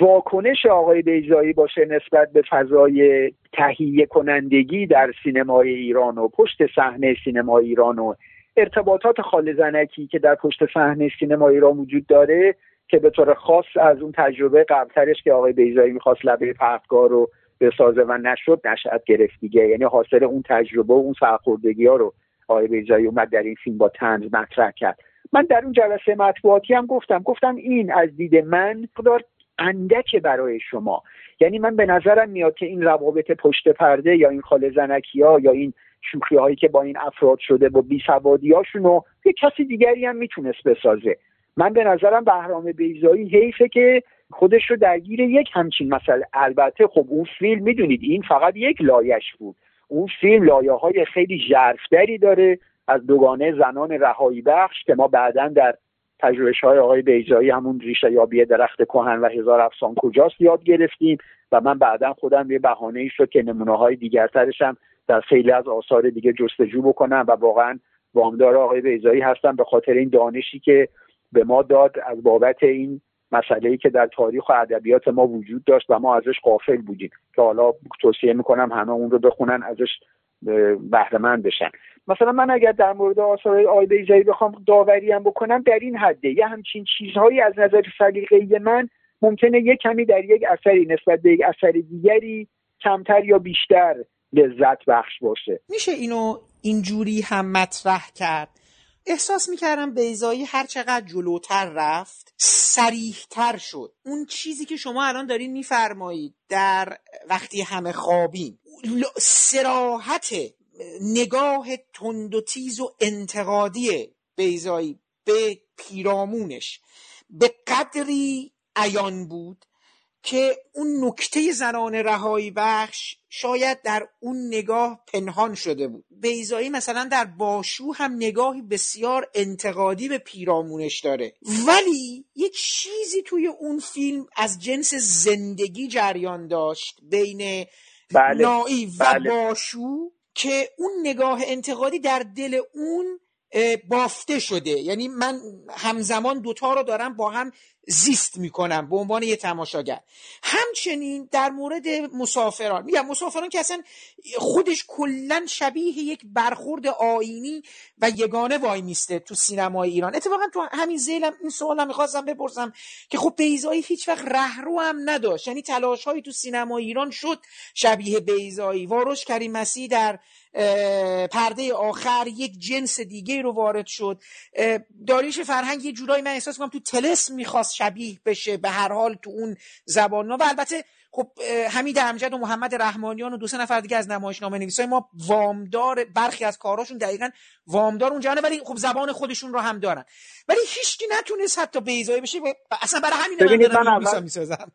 واکنش آقای بیزایی باشه نسبت به فضای تهیه کنندگی در سینمای ایران و پشت صحنه سینمای ایران و ارتباطات خال زنکی که در پشت صحنه سینما ایران وجود داره که به طور خاص از اون تجربه قبلترش که آقای بیزایی می‌خواست لبه پهتگاه رو بسازه و نشد نشد گرفت دیگه. یعنی حاصل اون تجربه و اون سرخوردگی ها رو آقای بیزایی اومد در این فیلم با تنز مطرح کرد. من در اون جلسه مطبوعاتی هم گفتم گفتم این از دید من خدار اندک برای شما. یعنی من به نظرم میاد که این روابط پشت پرده یا این خاله زنکی ها یا این شوخی هایی که با این افراد شده با بیسوادی هاشون رو یه کسی دیگری هم می‌تونست بسازه. من به نظرم بهرام بیزایی حیفه که خودش رو درگیر یک همچین مسئله. البته خب اون فیلم می‌دونید این فقط یک لایش بود. اون فیلم لایه های خیلی جرفتری داره از دوگانه زنان رهایی بخش که ما بعدا در پژوهش های آقای بیجایی همون ریشه یابی درخت کهن و هزار افسان کجاست یاد گرفتیم و من بعدا خودم یه بهانه ای شد که نمونه های دیگرترش هم در خیلی از آثار دیگه جستجو بکنم و واقعا وامدار آقای بیزایی هستم به خاطر این دانشی که به ما داد از بابت این مسئله ای که در تاریخ و ادبیات ما وجود داشت و ما ازش قافل بودیم که حالا توصیه می‌کنم همه اون رو بخونن ازش بهرهمند بشن. مثلا من اگر در مورد آثار بیزایی بخوام داوری هم بکنم در این حده یه همچین چیزهایی از نظر سلیقه‌ای من ممکنه یه کمی در یک اثری نسبت به یک اثر دیگری کمتر یا بیشتر لذت بخش باشه. میشه اینو اینجوری هم مطرح کرد؟ احساس می‌کردم بیزایی هر چقدر جلوتر رفت سریحتر شد. اون چیزی که شما الان دارین میفرمایید در وقتی همه خوابیم. سراحت نگاه تند و تیز و انتقادی بیزایی به پیرامونش. به قدری عیان بود که اون نکته زنان رهایی بخش شاید در اون نگاه پنهان شده بود بیزایی مثلا در باشو هم نگاهی بسیار انتقادی به پیرامونش داره ولی یه چیزی توی اون فیلم از جنس زندگی جریان داشت بین بله. نایی و بله. باشو که اون نگاه انتقادی در دل اون بافته شده یعنی من همزمان دوتا رو دارم با هم زیست می‌کنم به عنوان یه تماشاگر. همچنین در مورد مسافران میگم مسافران که اصلا خودش کلا شبیه یک برخورد آینی و یگانه وای میسته تو سینمای ایران. اتفاقا تو همین زیلم این سوالم می‌خواستم بپرسم که خب بیزایی هیچ وقت رهرو هم نداشت. یعنی تلاش هایی تو سینما ایران شد شبیه بیزایی واروش کریم مسیح در پرده آخر یک جنس دیگه رو وارد شد. داریش فرهنگ یه جورایی من احساس کنم تو تلس می‌خواست شبیه بشه به هر حال تو اون زبان و البته خب حمید امجد و محمد رحمانیان و دو سه نفر دیگه از نمایشنامه نویسای ما وامدار برخی از کاراشون دقیقا وامدار اونجا ولی خب زبان خودشون رو هم دارن. ولی هیچکی نتونست حتی بیزایی بشه اصلا برای همین من دارم من می‌سازم.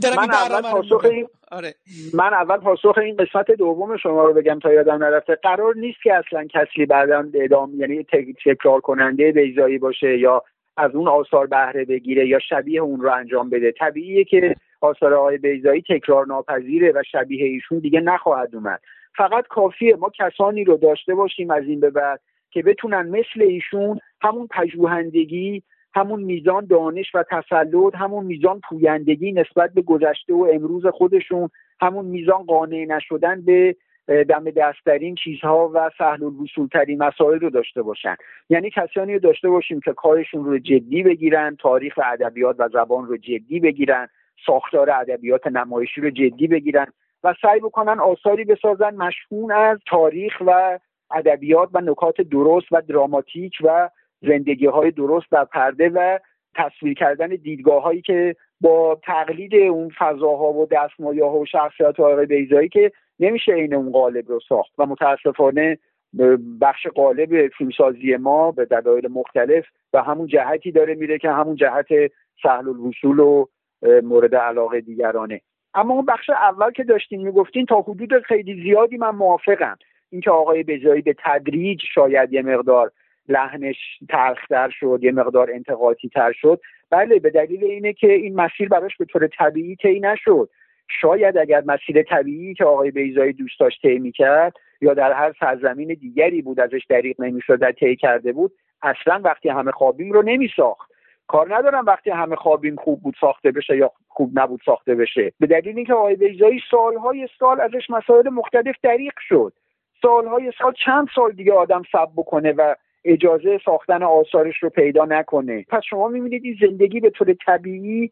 [laughs] من اول پاسخ این آره. من اول پاسخ این قسمت دوم شما رو بگم تا یادم نرفته. قرار نیست که اصلا کسی بعدا ادام یعنی تکرار کننده بیزایی باشه یا از اون آثار بهره بگیره یا شبیه اون رو انجام بده. طبیعیه که آثار آقای بیزایی تکرار ناپذیره و شبیه ایشون دیگه نخواهد اومد. فقط کافیه ما کسانی رو داشته باشیم از این به بعد که بتونن مثل ایشون همون پژوهندگی همون میزان دانش و تسلط همون میزان پویندگی نسبت به گذشته و امروز خودشون همون میزان قانع نشدن به دم دستترین چیزها و سهل الوصول ترین مسائل رو داشته باشن. یعنی کسانی رو داشته باشیم که کارشون رو جدی بگیرن تاریخ و ادبیات و زبان رو جدی بگیرن. ساختار ادبیات نمایشی رو جدی بگیرن و سعی بکنن آثاری بسازن مشهون از تاریخ و ادبیات و نکات درست و دراماتیک و زندگی های درست در پرده و تصویر کردن دیدگاه هایی که با تقلید اون فضاها و دستمایه ها و شخصیت آقای بیزایی که نمیشه این اون قالب رو ساخت و متاسفانه بخش قالب فیلمسازی ما به دلایل مختلف و همون جهتی داره میره که همون جهت سهل الوصول و مورد علاقه دیگرانه. اما اون بخش اول که داشتین می‌گفتین تا حدود خیلی زیادی من موافقم. اینکه آقای بجایی به تدریج شاید یه مقدار لحنش تلختر شد یه مقدار انتقاطی تر شد. بله به دلیل اینه که این مسیر براش به طور طبیعی طی نشد. شاید اگر مسیر طبیعی که آقای بیزایی دوست داشت طی می‌کرد یا در هر سرزمین دیگری بود ازش دریغ نمی‌شد در طی کرده بود اصلا وقتی همه خوابیم رو نمیساخت. کار ندارم وقتی همه خوابیم خوب بود ساخته بشه یا خوب نبود ساخته بشه. به دلیل اینکه آقای بیزایی سالهای سال ازش مسائل مختلف دریق شد. سالهای سال چند سال دیگه آدم سب بکنه و اجازه ساختن آثارش رو پیدا نکنه. پس شما می‌بینید این زندگی به طور طبیعی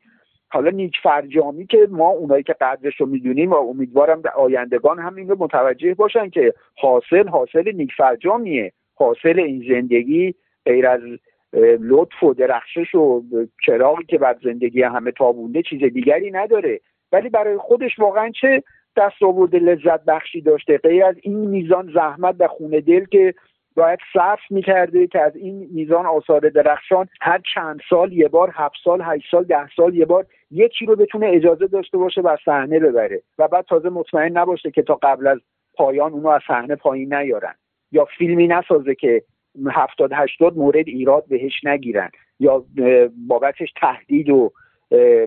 حالا نیک فرجامی که ما اونایی که قدرش رو می‌دونیم و امیدوارم آیندگان هم این متوجه باشن که حاصل حاصل نیک فرجامیه. حاصل این زندگی غیر از لطف و درخشش و چراغی که بر زندگی همه تابونده چیز دیگری نداره. ولی برای خودش واقعا چه دست آورده لذت بخشی داشته؟ غیر از این میزان زحمت و خونه دل که باید صرف می‌کرده که از این میزان آثار درخشان هر چند سال یه بار هفت سال هشت سال ده سال یه بار یکی رو بتونه اجازه داشته باشه و صحنه ببره و بعد تازه مطمئن نباشه که تا قبل از پایان اونو از صحنه پایین نیارن یا فیلمی نسازه که هفتاد هشتاد مورد ایراد بهش نگیرن یا بابتش تهدید و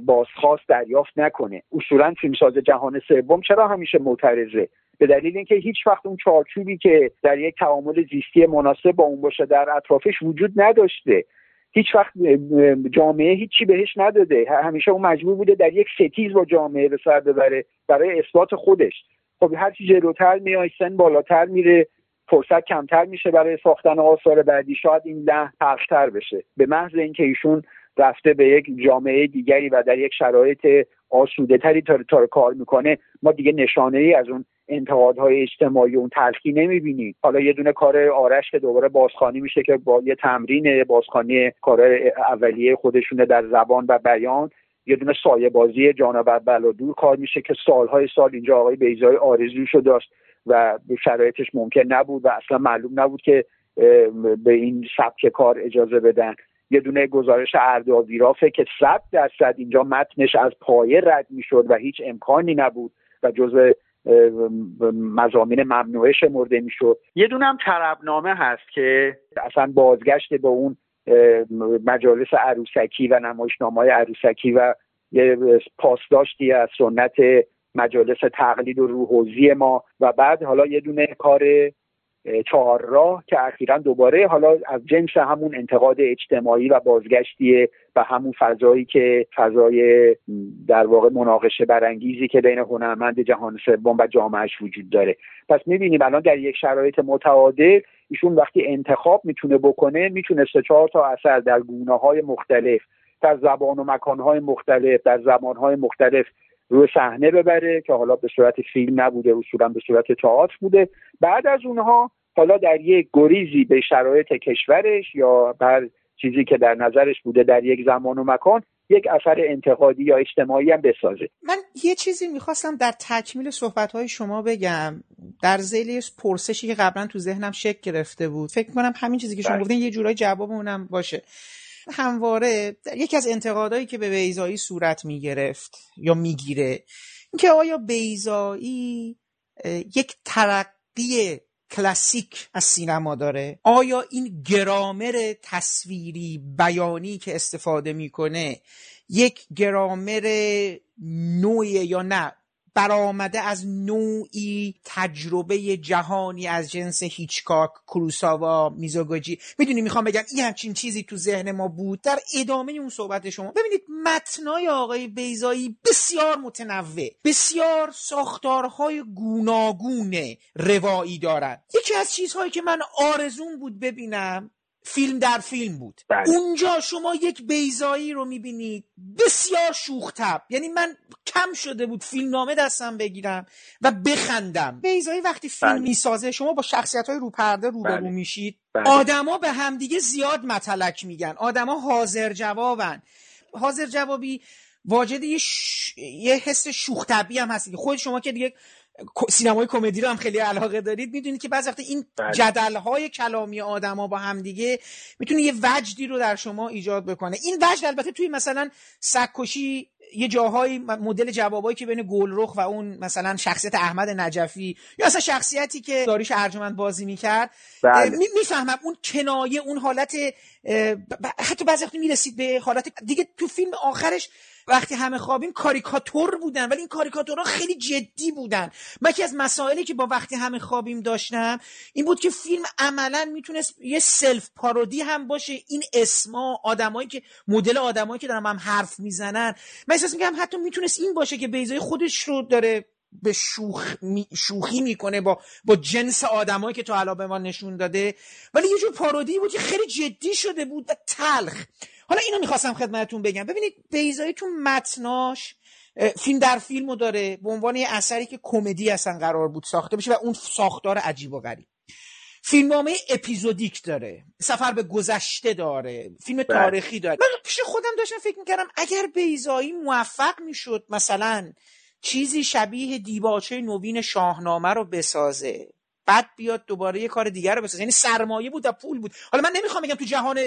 بازخواست دریافت نکنه. اصولا فیلمساز جهان سوم چرا همیشه معترضه؟ به دلیل اینکه هیچ وقت اون چارچوبی که در یک تعامل زیستی مناسب با اون باشه در اطرافش وجود نداشته. هیچ وقت جامعه هیچی بهش نداده. همیشه اون مجبور بوده در یک ستیز با جامعه به سر ببره برای اثبات خودش. خب هرچی جلوتر میای سن بالاتر میره. فرصت کمتر میشه برای ساختن آثار بعدی. شاید این لحن تلختر بشه. به محض اینکه ایشون رفته به یک جامعه دیگری و در یک شرایط آسوده تری تا کار می‌کنه ما دیگه نشانه ای از اون انتقادهای اجتماعی اون تلخی نمی‌بینیم. حالا یه دونه کار آرش که دوباره بازخانی میشه که با یه تمرین بازخانی کار اولیه خودشونه در زبان و بیان. یه دونه سایه بازی جانور بلادور کار میشه که سالهای سال اینجا آقای بیزای آرزوشو داشت. و شرایطش ممکن نبود و اصلا معلوم نبود که به این سبک کار اجازه بدن. یه دونه گزارش ارداویرافه که صد درصد اینجا متنش از پایه رد می‌شد و هیچ امکانی نبود و جزء مزامین ممنوعه شمرده می‌شد. یه دونه هم طربنامه هست که اصلا بازگشت به اون مجالس عروسکی و نمایشنامه های عروسکی و یه پاسداشتی از سنت مجالس تقلید و روحوزی ما و بعد حالا یه دونه کار چهار راه که اخیرا دوباره حالا از جنس همون انتقاد اجتماعی و بازگشتیه و همون فضایی که فضای در واقع مناقشه برانگیزی که بین هنرمند جهان سوم و جامعهش وجود داره. پس می‌بینیم الان در یک شرایط متعادل ایشون وقتی انتخاب می‌تونه بکنه می‌تونه سه چهار تا اثر در گونه های مختلف در زبان و مکان های مختلف در زمان های مختلف روی صحنه ببره که حالا به صورت فیلم نبوده اصولا به صورت تئاتر بوده. بعد از اونها حالا در یک گریزی به شرایط کشورش یا بر چیزی که در نظرش بوده در یک زمان و مکان یک اثر انتقادی یا اجتماعی هم بسازه. من یه چیزی می‌خواستم در تکمیل صحبت های شما بگم. در زیل پرسشی که قبلا تو ذهنم شکل گرفته بود. فکر کنم همین چیزی که شما بله. گفتین یه جورای جواب اونم باشه. همواره یکی از انتقادهایی که به بیزایی صورت می‌گرفت یا می‌گیره اینکه آیا بیزایی یک ترقی کلاسیک از سینما داره؟ آیا این گرامر تصویری بیانی که استفاده می‌کنه یک گرامر نوعی یا نه برآمده از نوعی تجربه جهانی از جنس هیچکاک کروساوا میزوگوجی. می‌دونی می‌خوام بگم این همچین چیزی تو ذهن ما بود؟ در ادامه اون صحبت شما ببینید متنای آقای بیزایی بسیار متنوع بسیار ساختارهای گوناگون روایی دارد یکی از چیزهایی که من آرزون بود ببینم فیلم در فیلم بود بله. اونجا شما یک بیزایی رو می‌بینید بسیار شوختب یعنی من کم شده بود فیلم نامه دستم بگیرم و بخندم بیزایی وقتی فیلم بله. می‌سازه شما با شخصیت های روپرده روبرو بله. میشید بله. آدما به همدیگه زیاد متلک میگن آدما حاضر جوابن حاضر جوابی واجد یه, یه حس شوخ هم هست خود شما که دیگه سینمای کمدی رو هم خیلی علاقه دارید می‌دونید که بعضی وقت این بله. جدل های کلامی آدما با هم دیگه می‌تونه یه وجدی رو در شما ایجاد بکنه این وجد البته توی مثلا سکوشی یه جاهای مدل جوابایی که بین گلرخ و اون مثلا شخصیت احمد نجفی یا اصلا شخصیتی که داریش ارجمند بازی می‌کرد بله. می‌فهمم اون کنایه اون حالت حتی بعضی وقت می‌رسید به حالت دیگه تو فیلم آخرش وقتی همه خوابیم کاریکاتور بودن ولی این کاریکاتورها خیلی جدی بودن. من یکی از مسائلی که با وقتی همه خوابیم داشتم این بود که فیلم عملا می‌تونست یه سلف پارودی هم باشه. این اسما آدمایی که مدل آدمایی که دارن هم حرف می‌زنن. من احساس میگم حتی می‌تونست این باشه که بیزای خودش رو داره به شوخ می شوخی می‌کنه با با جنس آدمایی که تو حالا به ما نشون داده. ولی یه جور پارودی بود که خیلی جدی شده بود و تلخ. حالا اینو می‌خواستم خدمتتون بگم. ببینید بیزایی تو متناش فیلم در فیلمو داره به عنوان یه اثری که کمدی اصلا قرار بود ساخته بشه و اون ساختار عجیب و غریب. فیلمنامه اپیزودیک داره. سفر به گذشته داره. فیلم بله. تاریخی داره. من پیش خودم داشتم فکر می‌کردم اگر بیزایی موفق می‌شد مثلا چیزی شبیه دیباچه نوین شاهنامه رو بسازه بعد بیاد دوباره یه کار دیگر رو بسازه یعنی سرمایه بود و پول بود حالا من نمی‌خوام بگم تو جهان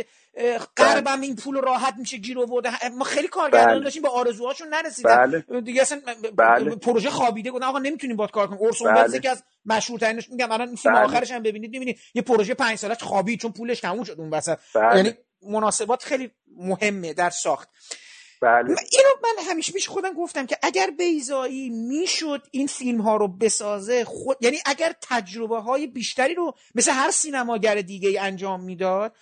غربم. این پول راحت میشه گیر آورده ما خیلی کارگردان بله. داشتیم با آرزوهاشون نرسیدن بله. دیگه اصلا بله. پروژه خوابیده گفتن آقا نمی‌تونیم باید کار کنیم اورسون بله. که از مشهورترینش میگم الان فیلم بله. آخرش هم ببینید می‌بینید یه پروژه 5 ساله خوابید چون پولش تموم شد اون وسط بله. یعنی مناسبات خیلی مهمه در ساخت بله. اینو من همیشه پیش خودم گفتم که اگر بیزایی می‌شد این فیلم ها رو بسازه خود یعنی اگر تجربه های بیشتری رو مثل هر سینماگر دیگه ای انجام می‌داد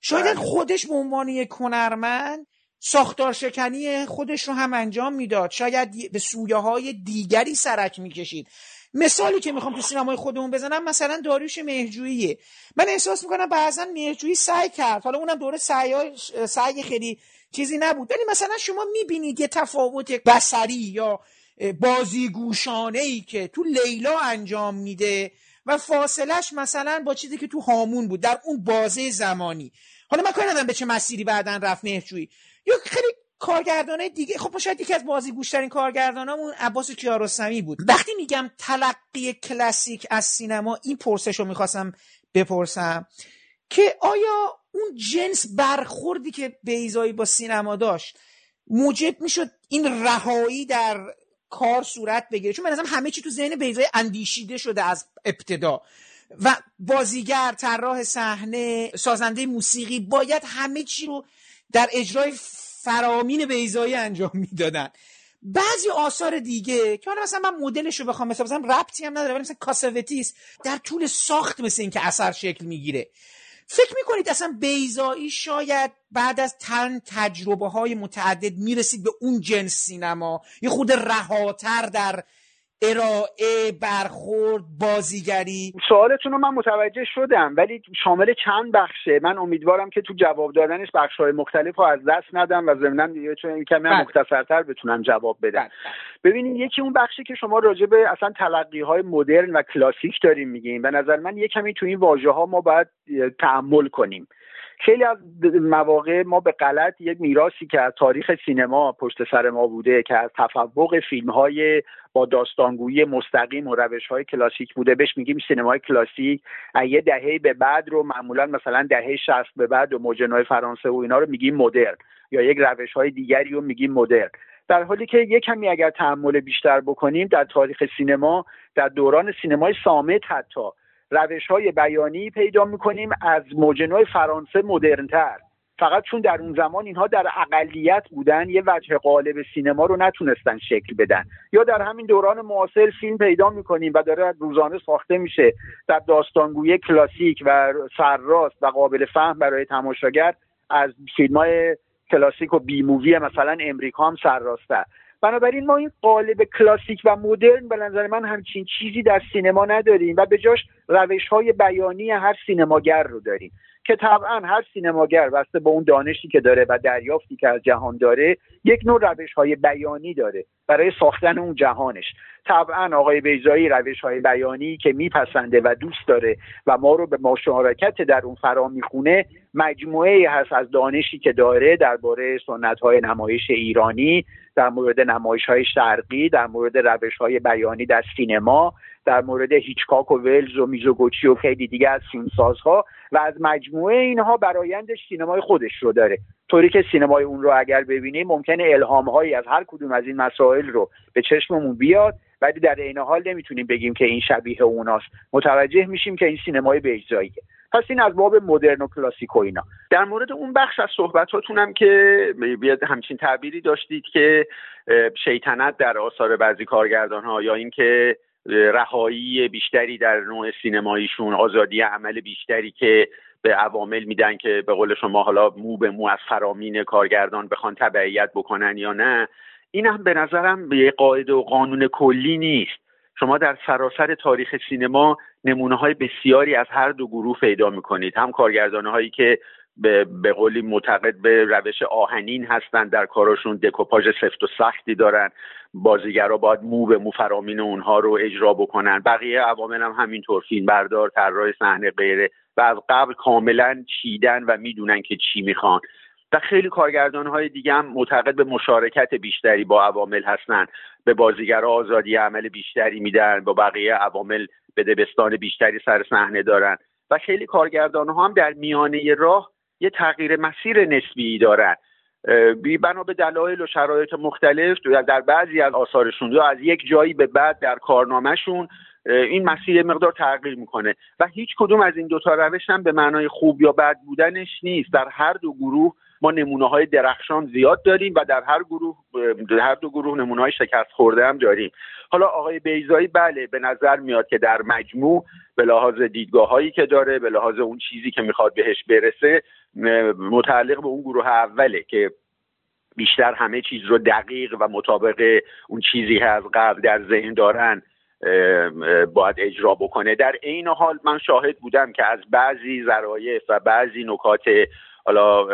شاید بله. خودش به عنوان یک هنرمند ساختار شکنی خودش رو هم انجام می‌داد شاید به سویه های دیگری سرک می‌کشید مثالی که می‌خوام تو سینمای خودمون بزنم مثلا داریوش مهرجوییه من احساس می‌کنم بعضا مهرجویی سعی کرد. حالا اونم دوره سعی سعی خیلی چیزی نبود. ولی مثلا شما می‌بینید یه تفاوت بسری یا بازیگوشانه ای که تو لیلا انجام میده و فاصلش مثلا با چیزی که تو هامون بود در اون بازه زمانی. حالا من کاری به چه مسیری بعدا رفت مهرجویی یا خیلی کارگردانه دیگه خب شاید یکی از بازی گوشترین کارگردانامون عباس کیارستمی بود. وقتی میگم تلقی کلاسیک از سینما این پرسش رو می‌خواستم بپرسم که آیا اون جنس برخوردی که بیزایی با سینما داشت موجب می‌شد این رهایی در کار صورت بگیره؟ چون من همه چی تو ذهن بیزایی اندیشیده شده از ابتدا. و بازیگر طراح صحنه سازنده موسیقی باید همه چی رو در اجرای فرامین بیزایی انجام می‌دادن. بعضی آثار دیگه که حالا مثلا من مدلش رو بخوام مثلا مثلا ربطی هم نداره ولی مثلا کاسوتیس در طول ساخت مثل اینکه اثر شکل می‌گیره. فکر می‌کنید اصلا بیزایی شاید بعد از تن تجربه های متعدد می‌رسید به اون جنس سینما؟ یه خود رهاتر در ارائه برخورد بازیگری سوالتون رو من متوجه شدم ولی شامل چند بخشه من امیدوارم که تو جواب دادنش بخش های مختلف رو از دست ندم و ضمنا دیگه چون کمی بله. مختصرتر بتونم جواب بدم بله. ببینید یکی اون بخشی که شما راجع به اصلا تلقی های مدرن و کلاسیک داریم میگیم به نظر من یه کمی تو این واژه ها ما باید تعمل کنیم خیلی از مواقع ما به غلط یک میراسی که از تاریخ سینما پشت سر ما بوده که از تفوق فیلم های با داستانگویی مستقیم و روش های کلاسیک بوده بهش میگیم سینمای کلاسیک. یه دهه به بعد رو معمولا مثلا دهه 60 به بعد و موجنای فرانسه و اینا رو میگیم مدرن یا یک روش های دیگری رو میگیم مدرن. در حالی که یک کمی اگر تحمل بیشتر بکنیم در تاریخ سینما در دوران سینمای سامت حتی روش های بیانی پیدا می‌کنیم از موجنوی فرانسه مدرنتر. فقط چون در اون زمان اینها در اقلیت بودن یه وجه قالب سینما رو نتونستن شکل بدن. یا در همین دوران معاصر فیلم پیدا می‌کنیم و داره روزانه ساخته میشه. در داستانگویی کلاسیک و سرراست و قابل فهم برای تماشاگر از فیلم های کلاسیک و بی مووی مثلا امریکا هم سرراسته. بنابراین ما این قالب کلاسیک و مدرن به نظر من همچین چیزی در سینما نداریم و به جاش روش های بیانی هر سینماگر رو داریم. که طبعا هر سینماگر بسته به اون دانشی که داره و دریافتی که از جهان داره یک نوع روش های بیانی داره برای ساختن اون جهانش. طبعا آقای بیزایی روش های بیانی که میپسنده و دوست داره و ما رو به مشارکت در اون فرا می‌خونه مجموعه هست از دانشی که داره درباره سنت های نمایش ایرانی در مورد نمایش های شرقی در مورد روش های بیانی در سینما. در مورد هیچکاک و ولز و میزوگوچی و خیلی دیگه از فیلمسازها و از مجموعه اینها برایندش سینمای خودش رو داره. طوری که سینمای اون رو اگر ببینیم ممکنه الهام هایی از هر کدوم از این مسائل رو به چشممون بیاد ولی در عین حال نمی‌تونیم بگیم که این شبیه اوناست. متوجه میشیم که این سینمای بیجاییه پس این از باب مدرن و کلاسیک و اینا. در مورد اون بخش از صحبتاتونم که همچین تعبیری داشتید که شیطنت در آثار بعضی کارگردان ها یا اینکه رهایی بیشتری در نوع سینماییشون آزادی عمل بیشتری که به عوامل میدن که به قول شما حالا مو به مو از فرامین کارگردان بخوان تبعیت بکنن یا نه. این هم به نظرم به قاعده و قانون کلی نیست. شما در سراسر تاریخ سینما نمونه های بسیاری از هر دو گروه پیدا می‌کنید. هم کارگردان هایی که به, به قولی معتقد به روش آهنین هستند در کارشون دکوپاژ سفت و سختی دارن. بازیگرا باید مو به مو فرامین اونها رو اجرا بکنن. بقیه عوامل هم همینطور فیلم بردار طراح صحنه غیره. و از قبل کاملا چیدن و می‌دونن که چی می‌خوان. و خیلی کارگردان های دیگه هم معتقد به مشارکت بیشتری با عوامل هستن. به بازیگرا آزادی عمل بیشتری میدن با بقیه عوامل به دبستان بیشتری سر صحنه دارن. و خیلی کارگردان ها هم در میانه راه یه تغییر مسیر نسبی دارن. بنا به دلایل و شرایط مختلف در بعضی از آثارشون یا از یک جایی به بعد در کارنامهشون این مسیر مقدار تغییر می‌کنه. و هیچ کدوم از این دوتا روش هم به معنای خوب یا بد بودنش نیست. در هر دو گروه ما نمونه های درخشان زیاد داریم و در هر گروه در هر دو گروه نمونه های شکست خورده هم داریم. حالا آقای بیزایی بله به نظر میاد که در مجموع به لحاظ دیدگاه هایی که داره به لحاظ اون چیزی که می‌خواد بهش برسه متعلق به اون گروه اوله که بیشتر همه چیز رو دقیق و مطابق اون چیزی که از قبل در ذهن دارن باید اجرا بکنه. در عین حال من شاهد بودم که از بعضی ظرایف و بعضی نکات حالا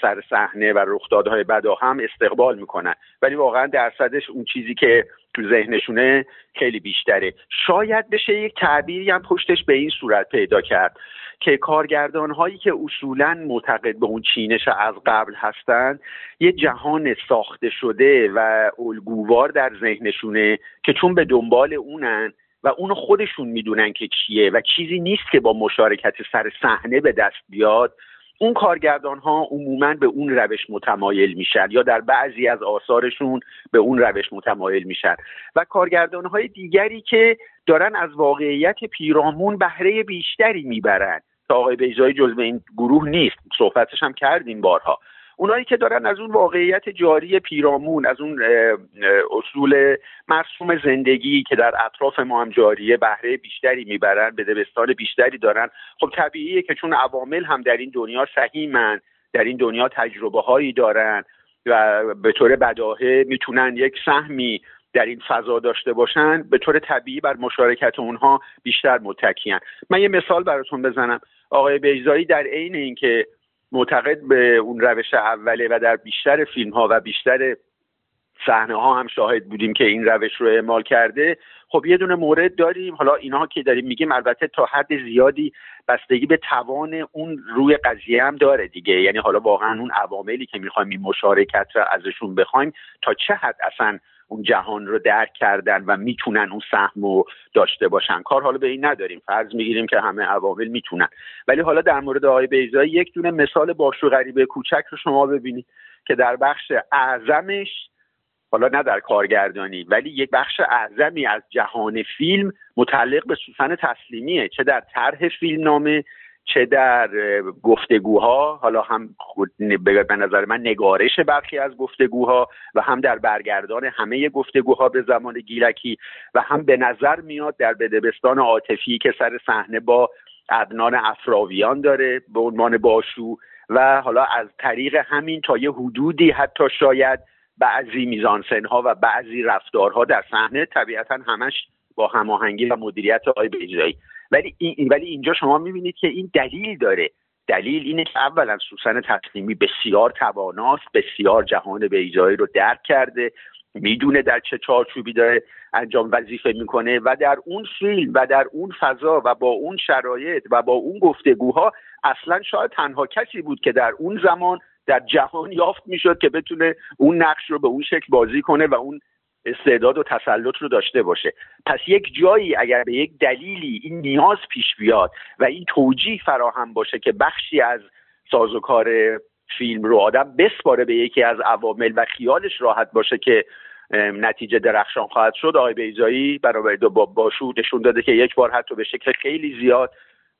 سر صحنه و رخدادهای بدا هم استقبال می‌کنن. ولی واقعا درصدش اون چیزی که تو ذهنشونه خیلی بیشتره. شاید بشه یک تعبیری هم پشتش به این صورت پیدا کرد که کارگردان هایی که اصولا معتقد به اون چینش از قبل هستند یه جهان ساخته شده و الگووار در ذهنشونه که چون به دنبال اونن و اونو خودشون می‌دونن که چیه و چیزی نیست که با مشارکت سر صحنه به دست بیاد اون کارگردان ها عموما به اون روش متمایل میشن یا در بعضی از آثارشون به اون روش متمایل میشن. و کارگردان های دیگری که دارن از واقعیت پیرامون بهره بیشتری می‌برن. تا آقای بیزایی جزو این گروه نیست. صحبتش هم کردیم بارها. اونایی که دارن از اون واقعیت جاری پیرامون از اون اصول مرسوم زندگی که در اطراف ما هم جاریه بهره بیشتری می‌برن به دبستان بیشتری دارن. خب طبیعیه که چون عوامل هم در این دنیا سهیمن در این دنیا تجربه هایی دارن و به طور بداهه می‌تونن یک سهمی در این فضا داشته باشن به طور طبیعی بر مشارکت اونها بیشتر متکیان من یه مثال براتون بزنم. آقای بیزایی در عین اینکه معتقد به اون روش اوله و در بیشتر فیلم ها و بیشتر صحنه ها هم شاهد بودیم که این روش رو اعمال کرده. خب یه دونه مورد داریم. حالا اینها که داریم میگیم البته تا حد زیادی بستگی به توان اون روی قضیه هم داره دیگه. یعنی حالا واقعا اون عواملی که می‌خوایم این مشارکت رو ازشون بخوایم تا چه حد اصلا اون جهان رو درک کردن و می‌تونن اون سهم رو داشته باشن. کار حالا به این نداریم. فرض می‌گیریم که همه عوامل می‌تونن. ولی حالا در مورد آقای بیزایی یک دونه مثال باشو غریبه کوچک رو شما ببینید که در بخش اعظمش حالا نه در کارگردانی ولی یک بخش اعظمی از جهان فیلم متعلق به سوسن تسلیمیه چه در طرح فیلم نامه چه در گفتگوها حالا هم خود به نظر من نگارش برخی از گفتگوها و هم در برگردان همه گفتگوها به زمان گیلکی و هم به نظر میاد در بدبستان عاطفی که سر صحنه با عدنان افراویان داره به عنوان باشو و حالا از طریق همین تا یه حدودی حتی شاید بعضی میزانسنها و بعضی رفتارها در صحنه طبیعتا همش با هماهنگی و مدیریت آقای بیجایی. ولی این ولی اینجا شما می‌بینید که این دلیل داره. دلیل اینه که اولا سوسن تسلیمی بسیار تواناست بسیار جهان بیجایی رو درک کرده می‌دونه در چه چارچوبی داره انجام وظیفه می‌کنه و در اون فیلم و در اون فضا و با اون شرایط و با اون گفتگوها اصلا شاید تنها کسی بود که در اون زمان در جهان یافت می‌شد که بتونه اون نقش رو به اون شکل بازی کنه و اون استعداد و تسلط رو داشته باشه. پس یک جایی اگر به یک دلیلی این نیاز پیش بیاد و این توجیه فراهم باشه که بخشی از سازوکار فیلم رو آدم بسپاره به یکی از عوامل و خیالش راحت باشه که نتیجه درخشان خواهد شد آقای بیزایی برای دو باشو نشون داده که یک بار حتی به شکل خیلی زیاد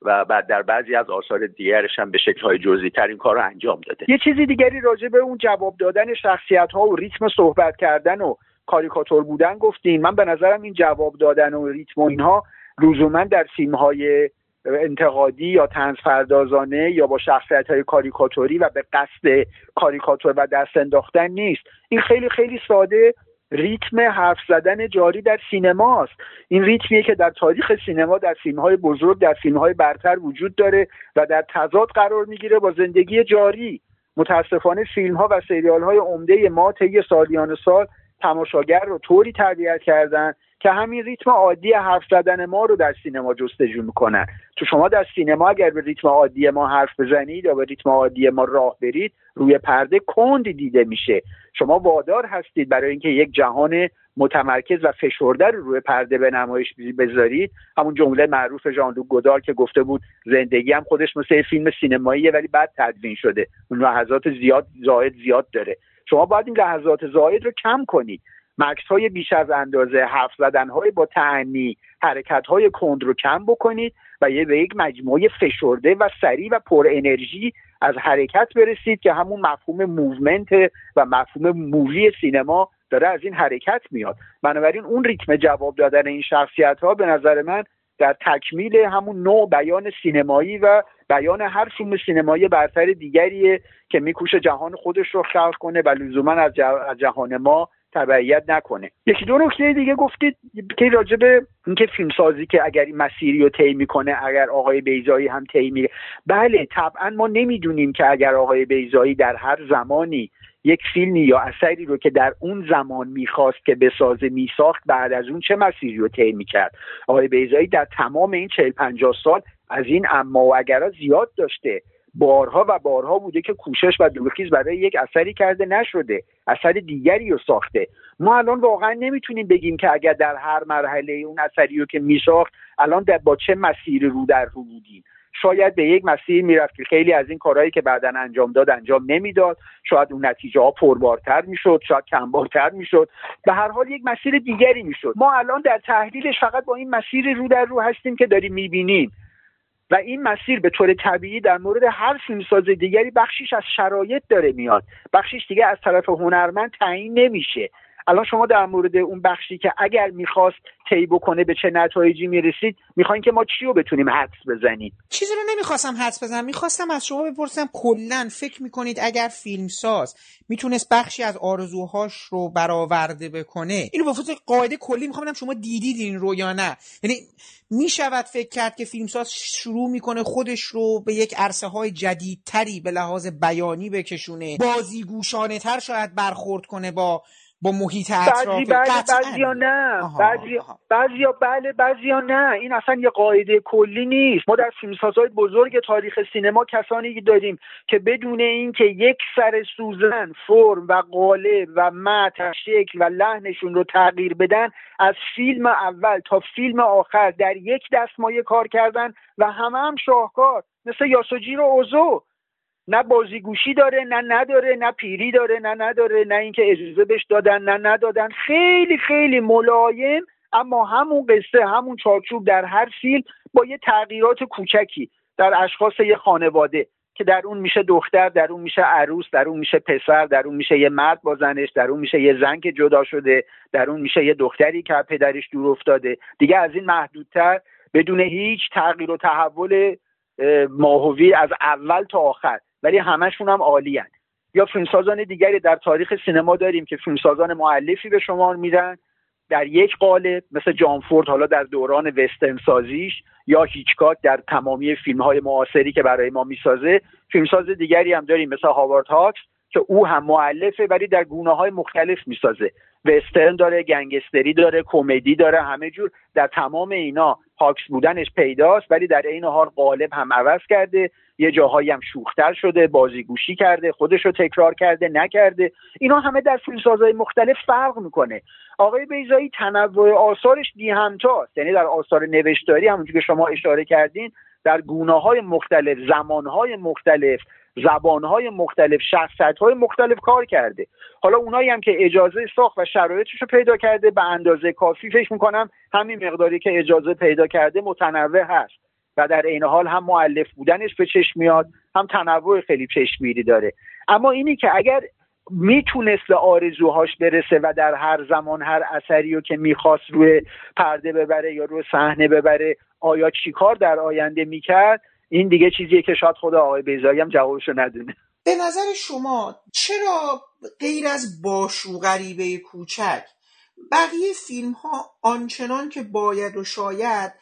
و بعد در بعضی از آثار دیگرش هم به های جزئی تر این کار رو انجام داده. یه چیزی دیگری راجع به اون جواب دادن شخصیت ها و ریتم صحبت کردن و کاریکاتور بودن گفتین من به نظرم این جواب دادن و ریتم و اینها لزوما در فیلم های انتقادی یا تنز پردازانه یا با شخصیت های کاریکاتوری و به قصد کاریکاتور و دست انداختن نیست. این خیلی خیلی ساده ریتم حرف زدن جاری در سینماست این ریتمیه که در تاریخ سینما در فیلم های بزرگ در فیلم های برتر وجود داره و در تضاد قرار می‌گیره با زندگی جاری. متاسفانه فیلم ها و سریال های عمده ما طی سالیان سال تماشاگر رو طوری تربیت کردن که همین ریتم عادی حرف زدن ما رو در سینما جستجو می‌کنن تو شما در سینما اگر به ریتم عادی ما حرف بزنید یا به ریتم عادی ما راه برید روی پرده کند دیده میشه. شما وادار هستید برای اینکه یک جهان متمرکز و فشرده رو روی پرده به نمایش بذارید. همون جمله معروف ژان گودار که گفته بود زندگی هم خودش مثل فیلم سینماییه ولی بعد تدوین شده. اون لحظات زیاد زاید زیاد داره. شما باید این لحظات زاید رو کم کنید مکس های بیش از اندازه حرف زدن های با تعنی حرکت های کند رو کم بکنید و یه به یک مجموعه فشرده و سریع و پر انرژی از حرکت برسید که همون مفهوم movement و مفهوم movie سینما داره از این حرکت میاد. بنابراین اون ریتم جواب دادن این شخصیت ها به نظر من در تکمیل همون نوع بیان سینمایی و بیان هر فیلم سینمایی برتر دیگریه که میکوشه جهان خودش رو خلق کنه و لزوما از جهان ما تبعیت نکنه. یکی دو نکته دیگه گفتید که راجع به اینکه فیلمسازی که اگر این مسیری رو طی می‌کنه اگر آقای بیضایی هم طی میره بله طبعا ما نمی‌دونیم که اگر آقای بیزایی در هر زمانی یک فیلمی یا اثری رو که در اون زمان می‌خواست که بسازه میساخت بعد از اون چه مسیری رو طی می‌کرد؟ آقای بیزایی در تمام این چهل پنجاه سال از این اما و اگرها زیاد داشته بارها و بارها بوده که کوشش و دورخیز برای یک اثری کرده نشده اثر دیگری رو ساخته. ما الان واقعا نمی‌تونیم بگیم که اگر در هر مرحله اون اثری رو که میساخت الان در با چه مسیر رو در رو بودیم؟ شاید به یک مسیر می‌رفت که خیلی از این کارهایی که بعدا انجام داد انجام نمی‌داد. شاید اون نتیجه ها پربارتر می‌شد شاید کمبارتر می‌شد. به هر حال یک مسیر دیگری می‌شد. ما الان در تحلیلش فقط با این مسیر رو در رو هستیم که داریم می‌بینیم. و این مسیر به طور طبیعی در مورد هر فیلمساز دیگری بخشیش از شرایط داره میاد. بخشیش دیگه از طرف هنرمند تعیین نمیشه. الان شما در مورد اون بخشی که اگر می‌خواست طی بکنه به چه نتایجی می‌رسید می‌خواین که ما چی رو بتونیم حدس بزنیم؟ چیزی رو نمی‌خواستم حدس بزنم. می‌خواستم از شما بپرسم کلا فکر می‌کنید اگر فیلمساز می‌تونست بخشی از آرزوهاش رو برآورده بکنه اینو به قاعده کلی می‌خوام شما دیدید این رو یا نه. یعنی می‌شود فکر کرد که فیلمساز شروع می‌کنه خودش رو به یک عرصه های جدیدتری به لحاظ بیانی بکشونه بازیگوشانه تر شاید برخورد کنه با با محیط اطراف بعضی بله بعضی یا نه. بعضی بعضی یا بله بعضی یا نه. این اصلا یه قاعده کلی نیست. ما در فیلمسازهای بزرگ تاریخ سینما کسانی داریم که بدون اینکه یک سر سوزن فرم و قالب و متن شکل و لحنشون رو تغییر بدن از فیلم اول تا فیلم آخر در یک دستمایه کار کردن و همه هم شاهکار. مثل یاسوجی رو اوزو. نه بازیگوشی داره نه نداره نه پیری داره نه نداره نه اینکه اجازه بهش دادن نه ندادن. خیلی خیلی ملایم اما همون قصه همون چارچوب در هر فیلم با یه تغییرات کوچکی در اشخاص یه خانواده که در اون میشه دختر در اون میشه عروس در اون میشه پسر در اون میشه یه مرد با زنش در اون میشه یه زن که جدا شده در اون میشه یه دختری که پدرش دور افتاده. دیگه از این محدودتر بدون هیچ تغییر و تحول ماهوی از اول تا آخر. ولی همشون هم عالی. یا فیلمسازان دیگری در تاریخ سینما داریم که فیلمسازان معلفی به شمار میدن. در یک قالب مثل جان فورد حالا در دوران وسترن سازیش یا هیچکاک در تمامی فیلم های معاصری که برای ما می‌سازه. فیلمساز دیگری هم داریم مثل هاوارد هاکس که او هم معلفه ولی در گونه های مختلف می‌سازه. وسترن داره گنگستری داره کمدی داره همه جور. در تمام اینا هاکس بودنش پیداست ولی در این حال قالب هم عوض کرده. یه جاهایی هم شوختر شده بازیگوشی کرده خودش رو تکرار کرده نکرده. اینا همه در فیلمسازهای مختلف فرق می‌کنه. آقای بیزایی تنوع آثارش دی همتاست. یعنی در آثار نوشتاری همونجور که شما اشاره کردین در گونه های مختلف زمان های مختلف زبانهای مختلف های مختلف کار کرده. حالا اونایی هم که اجازه ساخت و شرایطش رو پیدا کرده به اندازه کافی فکر می‌کنم همین مقداری که اجازه پیدا کرده متنوع هست و در عین حال هم معلف بودنش به چشم میاد هم تنوع خیلی چشمگیری داره. اما اینی که اگر می‌تونست به آرزوهاش برسه و در هر زمان هر اثری رو که می‌خواست روی پرده ببره یا روی صحنه ببره آیا چیکار در آینده می‌کرد؟ این دیگه چیزیه که شاید خود آقای بیزایی هم جوابشو ندونه. به نظر شما چرا غیر از باشو غریبه کوچک بقیه فیلم ها آنچنان که باید و شاید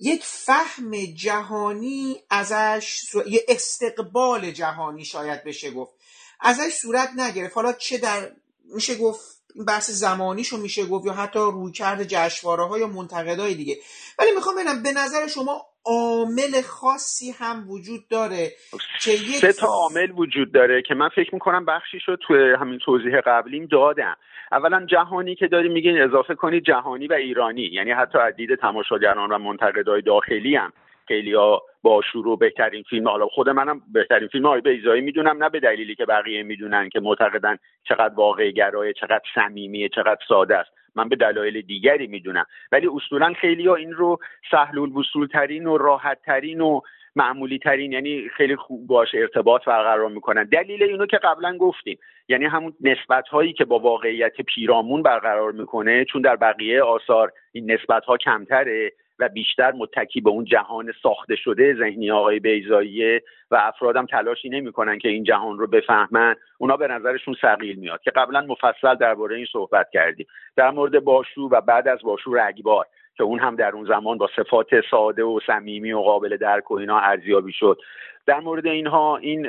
یک فهم جهانی ازش یه استقبال جهانی شاید بشه گفت ازش صورت نگرفت. حالا چه در میشه گفت بحث زمانیشو میشه گفت یا حتی رویکرد جشواره ها یا منتقدای دیگه. ولی می‌خوام ببینم به نظر شما عامل خاصی هم وجود داره که یک سه تا عامل وجود داره که من فکر می‌کنم بخشی رو توی همین توضیح قبلیم دادم اولا جهانی که داریم میگین اضافه کنید جهانی و ایرانی یعنی حتی عدید تماشاگران و منتقدای داخلی هم. خیلی ها با شروع بهترین فیلم حالا خود منم بهترین فیلم های بیزایی می‌دونم نه به دلیلی که بقیه می‌دونن که معتقدن چقدر واقع گرایه چقدر صمیمیه چقدر ساده است. من به دلایل دیگری می‌دونم. ولی اصولا خیلی ها این رو سهل الوصول ترین و راحت ترین و معمولی ترین یعنی خیلی خوب باش ارتباط برقرار می‌کنن. دلیل اینو که قبلا گفتیم. یعنی همون نسبت هایی که با واقعیت پیرامون برقرار می‌کنه چون در بقیه آثار این نسبت ها کمتره و بیشتر متکی به اون جهان ساخته شده ذهنی آقای بیزاییه و افرادم تلاشی نمی‌کنن که این جهان رو بفهمن. اونا به نظرشون سقیل میاد که قبلا مفصل درباره این صحبت کردیم. در مورد باشو و بعد از باشو رگبار که اون هم در اون زمان با صفات ساده و صمیمی و قابل درک و اینا ارزیابی شد. در مورد اینها این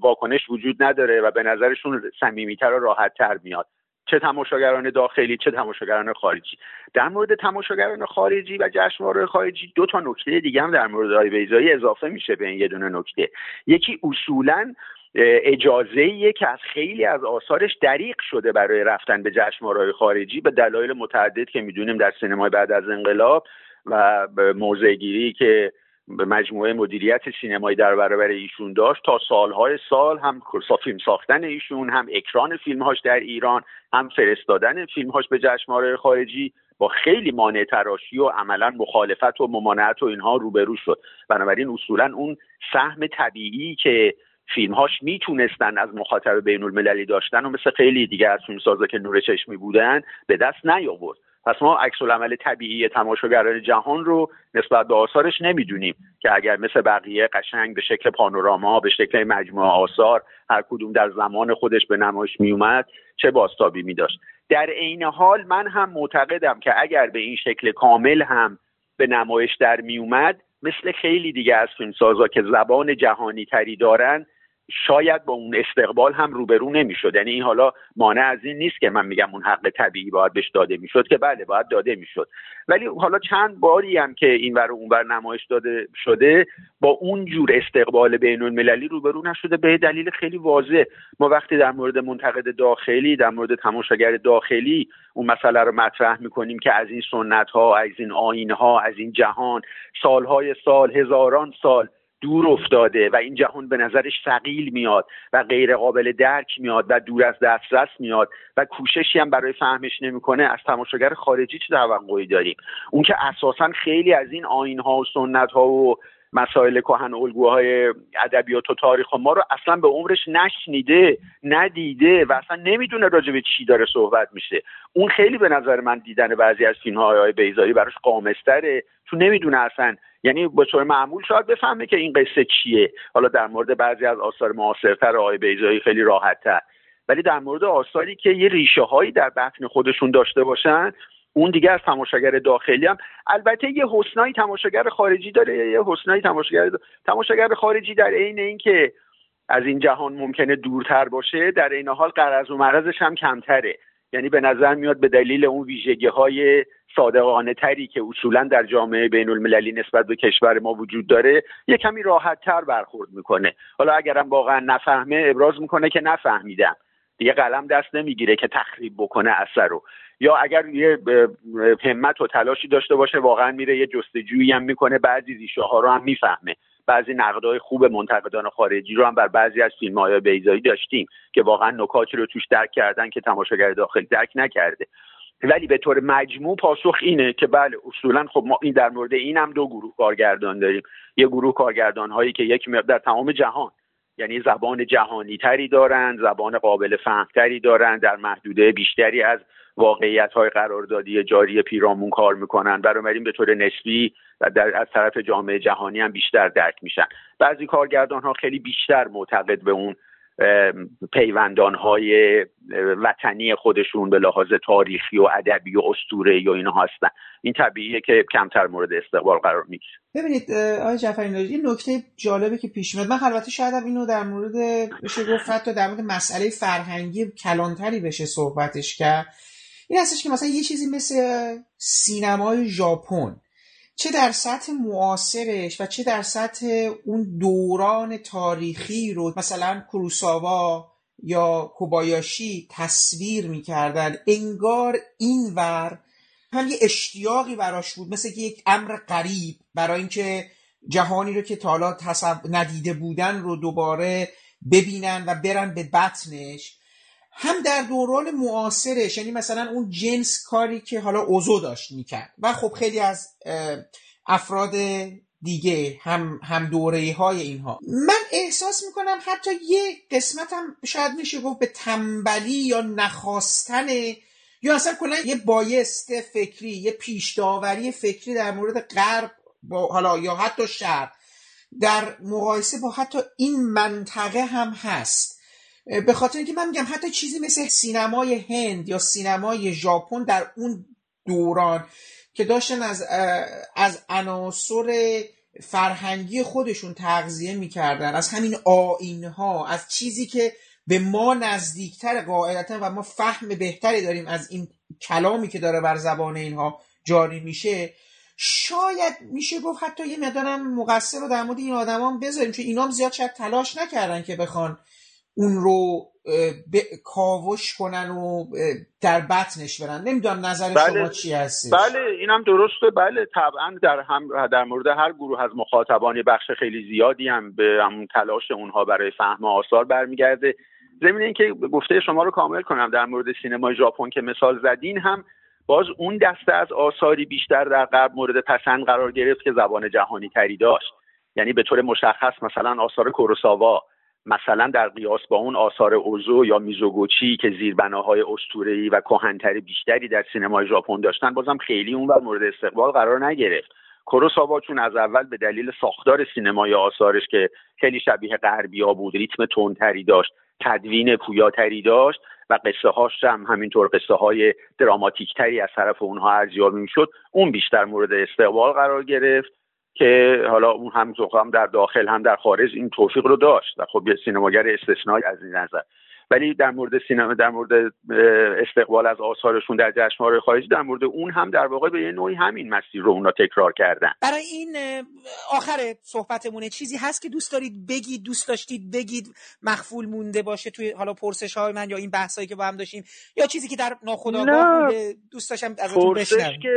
واکنش وجود نداره و به نظرشون صمیمیتر و راحتتر میاد. چه تماشاگران داخلی چه تماشاگران خارجی. در مورد تماشاگران خارجی و جشنواره خارجی دو تا نکته دیگه هم در مورد آقای بیزایی اضافه میشه به این یه دونه نکته. یکی اصولا اجازه که از خیلی از آثارش دریق شده برای رفتن به جشنواره‌های خارجی به دلایل متعدد که می‌دونیم در سینمای بعد از انقلاب و موضعگیری که به مجموعه مدیریت سینمایی در برابر ایشون داشت تا سالهای سال هم فیلم ساختن ایشون هم اکران فیلمهاش در ایران هم فرستادن فیلمهاش به جشنواره خارجی با خیلی مانع تراشی و عملا مخالفت و ممانعت و اینها روبرو شد. بنابراین اصولا اون سهم طبیعی که فیلمهاش می‌تونستن از مخاطب بین المللی داشتن و مثل خیلی دیگه از فیلمسازا که نور چشمی بودن به دست نیاورد. پس ما عکس عمل طبیعی تماشاگران جهان رو نسبت به آثارش نمی‌دونیم که اگر مثل بقیه قشنگ به شکل پانوراما به شکل مجموعه آثار هر کدوم در زمان خودش به نمایش میومد چه باستابی می داشت در عین حال من هم معتقدم که اگر به این شکل کامل هم به نمایش در میومد مثل خیلی دیگه از فیلمسازا که زبان جهانی تری دارن شاید با اون استقبال هم روبرو نمی‌شد. یعنی این حالا مانع از این نیست که من میگم اون حق طبیعی باید بهش داده می‌شد که بله باید داده می‌شد. ولی حالا چند باری هم که این ور اونور نمایش داده شده با اون جور استقبال بین المللی روبرو نشده. به دلیل خیلی واضح. ما وقتی در مورد منتقد داخلی در مورد تماشاگر داخلی اون مسئله رو مطرح می‌کنیم که از این سنت ها از این آین ها از این جهان سالهای سال هزاران سال دور افتاده و این جهان به نظرش ثقیل میاد و غیر قابل درک میاد و دور از دسترس میاد و کوششی هم برای فهمش نمی‌کنه. از تماشاگر خارجی چه توقعی داریم؟ اون که اساسا خیلی از این آین ها و سنت ها و مسائل کهن الگوهای ادبیات و تاریخ ما رو اصلا به عمرش نشنیده ندیده و اصلا نمی‌دونه راجع به چی داره صحبت میشه. اون خیلی به نظر من دیدن بعضی از فیلم های بیزایی براش قامستره. چون نمی‌دونه اصلا یعنی به طور معمول شاید بفهمه که این قصه چیه. حالا در مورد بعضی از آثار معاصرتر آقای بیزایی خیلی راحتتر. ولی در مورد آثاری که یه ریشه هایی در بطن خودشون داشته باشن اون دیگه از تماشاگر داخلی هم. البته یه حسنایی تماشاگر خارجی داره یه حسنایی تماشاگر تماشاگر خارجی در عین اینکه از این جهان ممکنه دورتر باشه در این حال قرض و مرضش هم کمتره. یعنی به نظر میاد به دلیل اون ویژگی های صادقانه تری که اصولا در جامعه بین المللی نسبت به کشور ما وجود داره یه کمی راحت تر برخورد می‌کنه. حالا اگرم واقعا نفهمه ابراز می‌کنه که نفهمیدم. دیگه قلم دست نمی‌گیره که تخریب بکنه اثر رو. یا اگر یه همت و تلاشی داشته باشه واقعا میره یه جستجویی هم می‌کنه بعضی ریشه ها رو هم می‌فهمه. بعضی نقدهای خوب منتقدان خارجی رو هم بر بعضی از فیلم های بیزایی داشتیم که واقعا نکاتی رو توش درک کردن که تماشاگر داخل درک نکرده. ولی به طور مجموع پاسخ اینه که بله اصولا خب ما این در مورد این هم دو گروه کارگردان داریم. یه گروه کارگردان هایی که یک در تمام جهان یعنی زبان جهانی تری دارند زبان قابل فهمتری دارند در محدوده بیشتری از واقعیت های قراردادی جاری پیرامون کار می‌کنن. بنابراین به طور نسبی و در از طرف جامعه جهانی هم بیشتر درک میشن. بعضی کارگردان ها خیلی بیشتر معتقد به اون پیوندان های وطنی خودشون به لحاظ تاریخی و ادبی و اسطوره یا اینا هستن. این طبیعیه که کمتر مورد استقبال قرار می‌گیره. ببینید آقای جعفری نکته جالبه که پیش میاد. من البته شاید اینو در مورد بشه گفت حتی در مورد مسئله فرهنگی کلانتری بشه صحبتش کرد. این هستش که مثلا یه چیزی مثل سینمای ژاپن چه در سطح معاصرش و چه در سطح اون دوران تاریخی رو مثلا کروساوا یا کوبایاشی تصویر می‌کردن. انگار این ور هم یه اشتیاقی براش بود مثل یک امر قریب برای اینکه جهانی رو که تا حالا ندیده بودن رو دوباره ببینن و برن به بطنش. هم در دوران معاصرش یعنی مثلا اون جنس کاری که حالا اوزو داشت می‌کرد. و خب خیلی از افراد دیگه هم هم دوره های اینها. من احساس می‌کنم حتی یه قسمت هم شاید میشه گفت به تنبلی یا نخواستن یا اصلا کلا یه بایست فکری یه پیش داوری فکری در مورد غرب با حالا یا حتی شرق در مقایسه با حتی این منطقه هم هست. به خاطر اینکه من میگم حتی چیزی مثل سینمای هند یا سینمای ژاپن در اون دوران که داشتن از از عناصر فرهنگی خودشون تغذیه می‌کردن از همین آینها از چیزی که به ما نزدیکتر قاعدتا و ما فهم بهتری داریم از این کلامی که داره بر زبان اینها جاری میشه شاید میشه گفت حتی یه مقدارم مقصر رو در مورد این آدمان بذاریم چون اینا زیاد شاید تلاش نکردن که بخوان اون رو کاوش کنن و در بطنش برن. نمی‌دونم نظر بله. شما چی هستش. بله اینم درسته. بله طبعا در هم در مورد هر گروه از مخاطبان بخش خیلی زیادی هم به همون تلاش اونها برای فهم آثار برمیگرده. ضمن اینکه گفته شما رو کامل کنم در مورد سینمای ژاپن که مثال زدین هم باز اون دسته از آثاری بیشتر در غرب مورد پسند قرار گرفت که زبان جهانی تری داشت. یعنی به طور مشخص مثلا آثار کوروساوا مثلا در قیاس با اون آثار اوزو یا میزوگوچی که زیربناهای اسطوره‌ای و کهنتر بیشتری در سینمای ژاپن داشتن بازم خیلی اون و مورد استقبال قرار نگرفت. کوروساوا چون از اول به دلیل ساختار سینمای آثارش که خیلی شبیه غربیا بود ریتم تندتری داشت تدوین پویاتری داشت و قصه هاش هم همینطور قصه های دراماتیک تری از طرف اونها ارزیابی می‌شد اون بیشتر مورد استقبال قرار گرفت. که حالا اون هم هم در داخل هم در خارج این توفیق رو داشت. و خب یه سینماگر استثنایی از این نظر. ولی در مورد سینما در مورد استقبال از آثارشون در جشنواره خارجی در مورد اون هم در واقع به یه نوعی همین مسیر رو اونا تکرار کردن. برای این آخر صحبتمونه چیزی هست که دوست دارید بگید دوست داشتید بگید مخفول مونده باشه توی حالا پرسش های من یا این بحثایی که با هم داشتیم یا چیزی که در ناخودآگاه دوست داشتم ازتون بشنوم که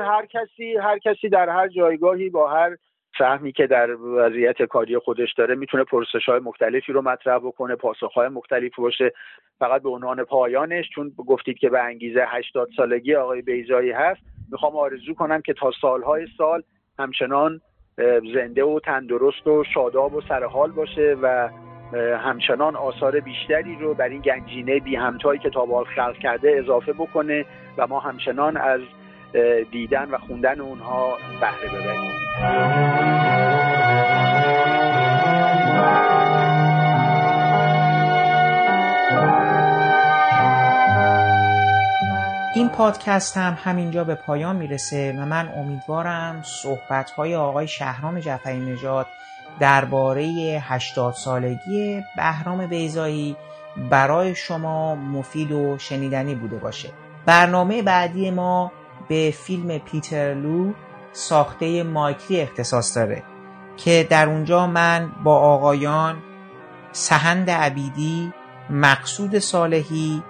هر کسی هر کسی در هر جایگاهی با هر فهمی که در وضعیت کاری خودش داره می‌تونه پرسش های مختلفی رو مطرح بکنه پاسخ های مختلفی باشه. فقط به عنوان پایانش چون گفتید که به انگیزه 80 سالگی آقای بیزایی هست می‌خوام آرزو کنم که تا سالهای سال همچنان زنده و تندرست و شاداب و سرحال باشه و همچنان آثار بیشتری رو بر این گنجینه بی همتایی که تا خلق کرده اضافه بکنه و ما همچنان از دیدن و خوندن اونها بهره ببریم. این پادکست هم همینجا به پایان می‌رسه و من امیدوارم صحبت های آقای شهرام جعفری نژاد درباره 80 سالگی بهرام بیزایی برای شما مفید و شنیدنی بوده باشه. برنامه بعدی ما به فیلم پیترلو ساخته مایکلی اختصاص داره که در اونجا من با آقایان سهند عبیدی مقصود صالحی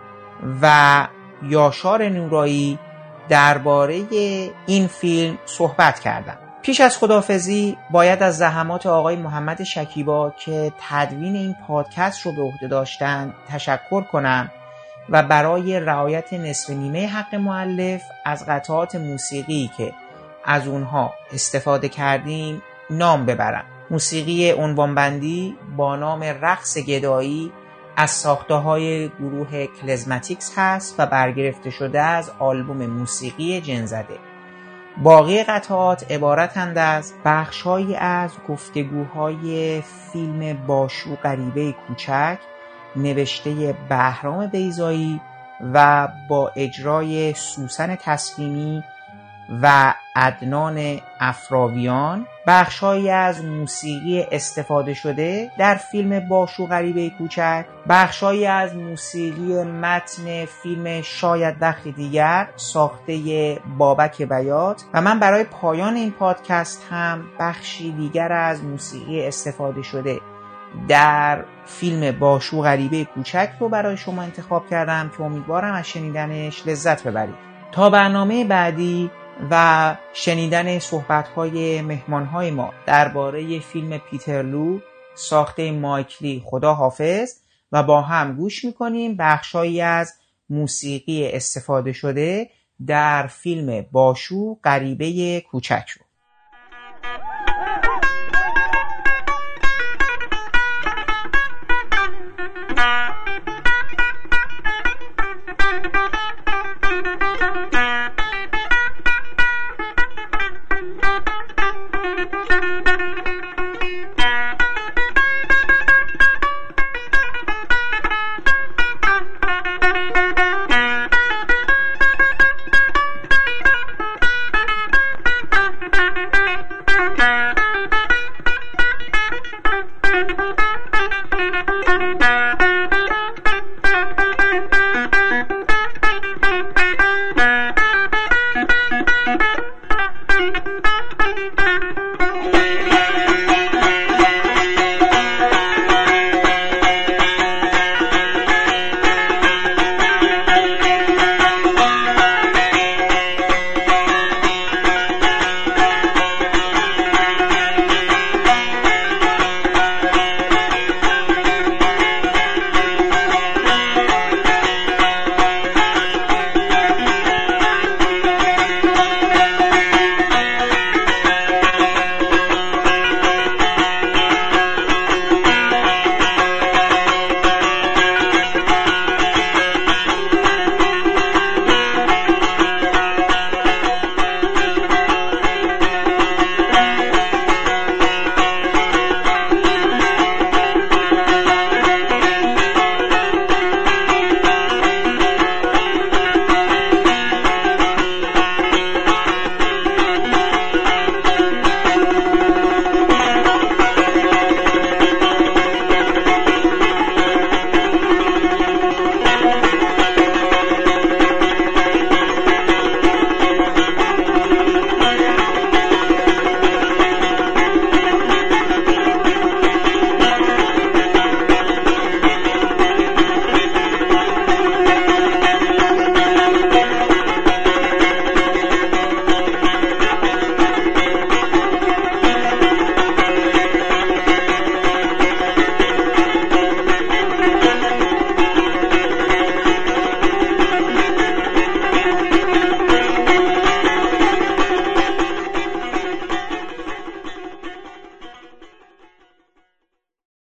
و یاشار نورایی درباره این فیلم صحبت کردم. پیش از خدافزی باید از زحمات آقای محمد شکیبا که تدوین این پادکست رو به عهده داشتن تشکر کنم. و برای رعایت نصف نیمه حق معلف از قطعات موسیقی که از اونها استفاده کردیم نام ببرم. موسیقی عنوانبندی با نام رقص گدایی از ساخته های گروه کلزماتیکس هست و برگرفته شده از آلبوم موسیقی جنزده. باقی قطعات عبارتند از بخشهایی از گفتگوهای فیلم باشو غریبه کوچک نوشته بهرام بیزایی و با اجرای سوسن تسلیمی و عدنان افراویان بخشهایی از موسیقی استفاده شده در فیلم باشو غریبه کوچک بخشهایی از موسیقی متن فیلم شاید وقتی دیگر ساخته بابک بیات و من برای پایان این پادکست هم بخشی دیگر از موسیقی استفاده شده. در فیلم باشو غریبه کوچک رو برای شما انتخاب کردم که امیدوارم از شنیدنش لذت ببرید. تا برنامه بعدی و شنیدن صحبتهای مهمانهای ما درباره فیلم پیترلو ساخته مایکلی خدا حافظ و با هم گوش می‌کنیم بخشهایی از موسیقی استفاده شده در فیلم باشو غریبه کوچک رو.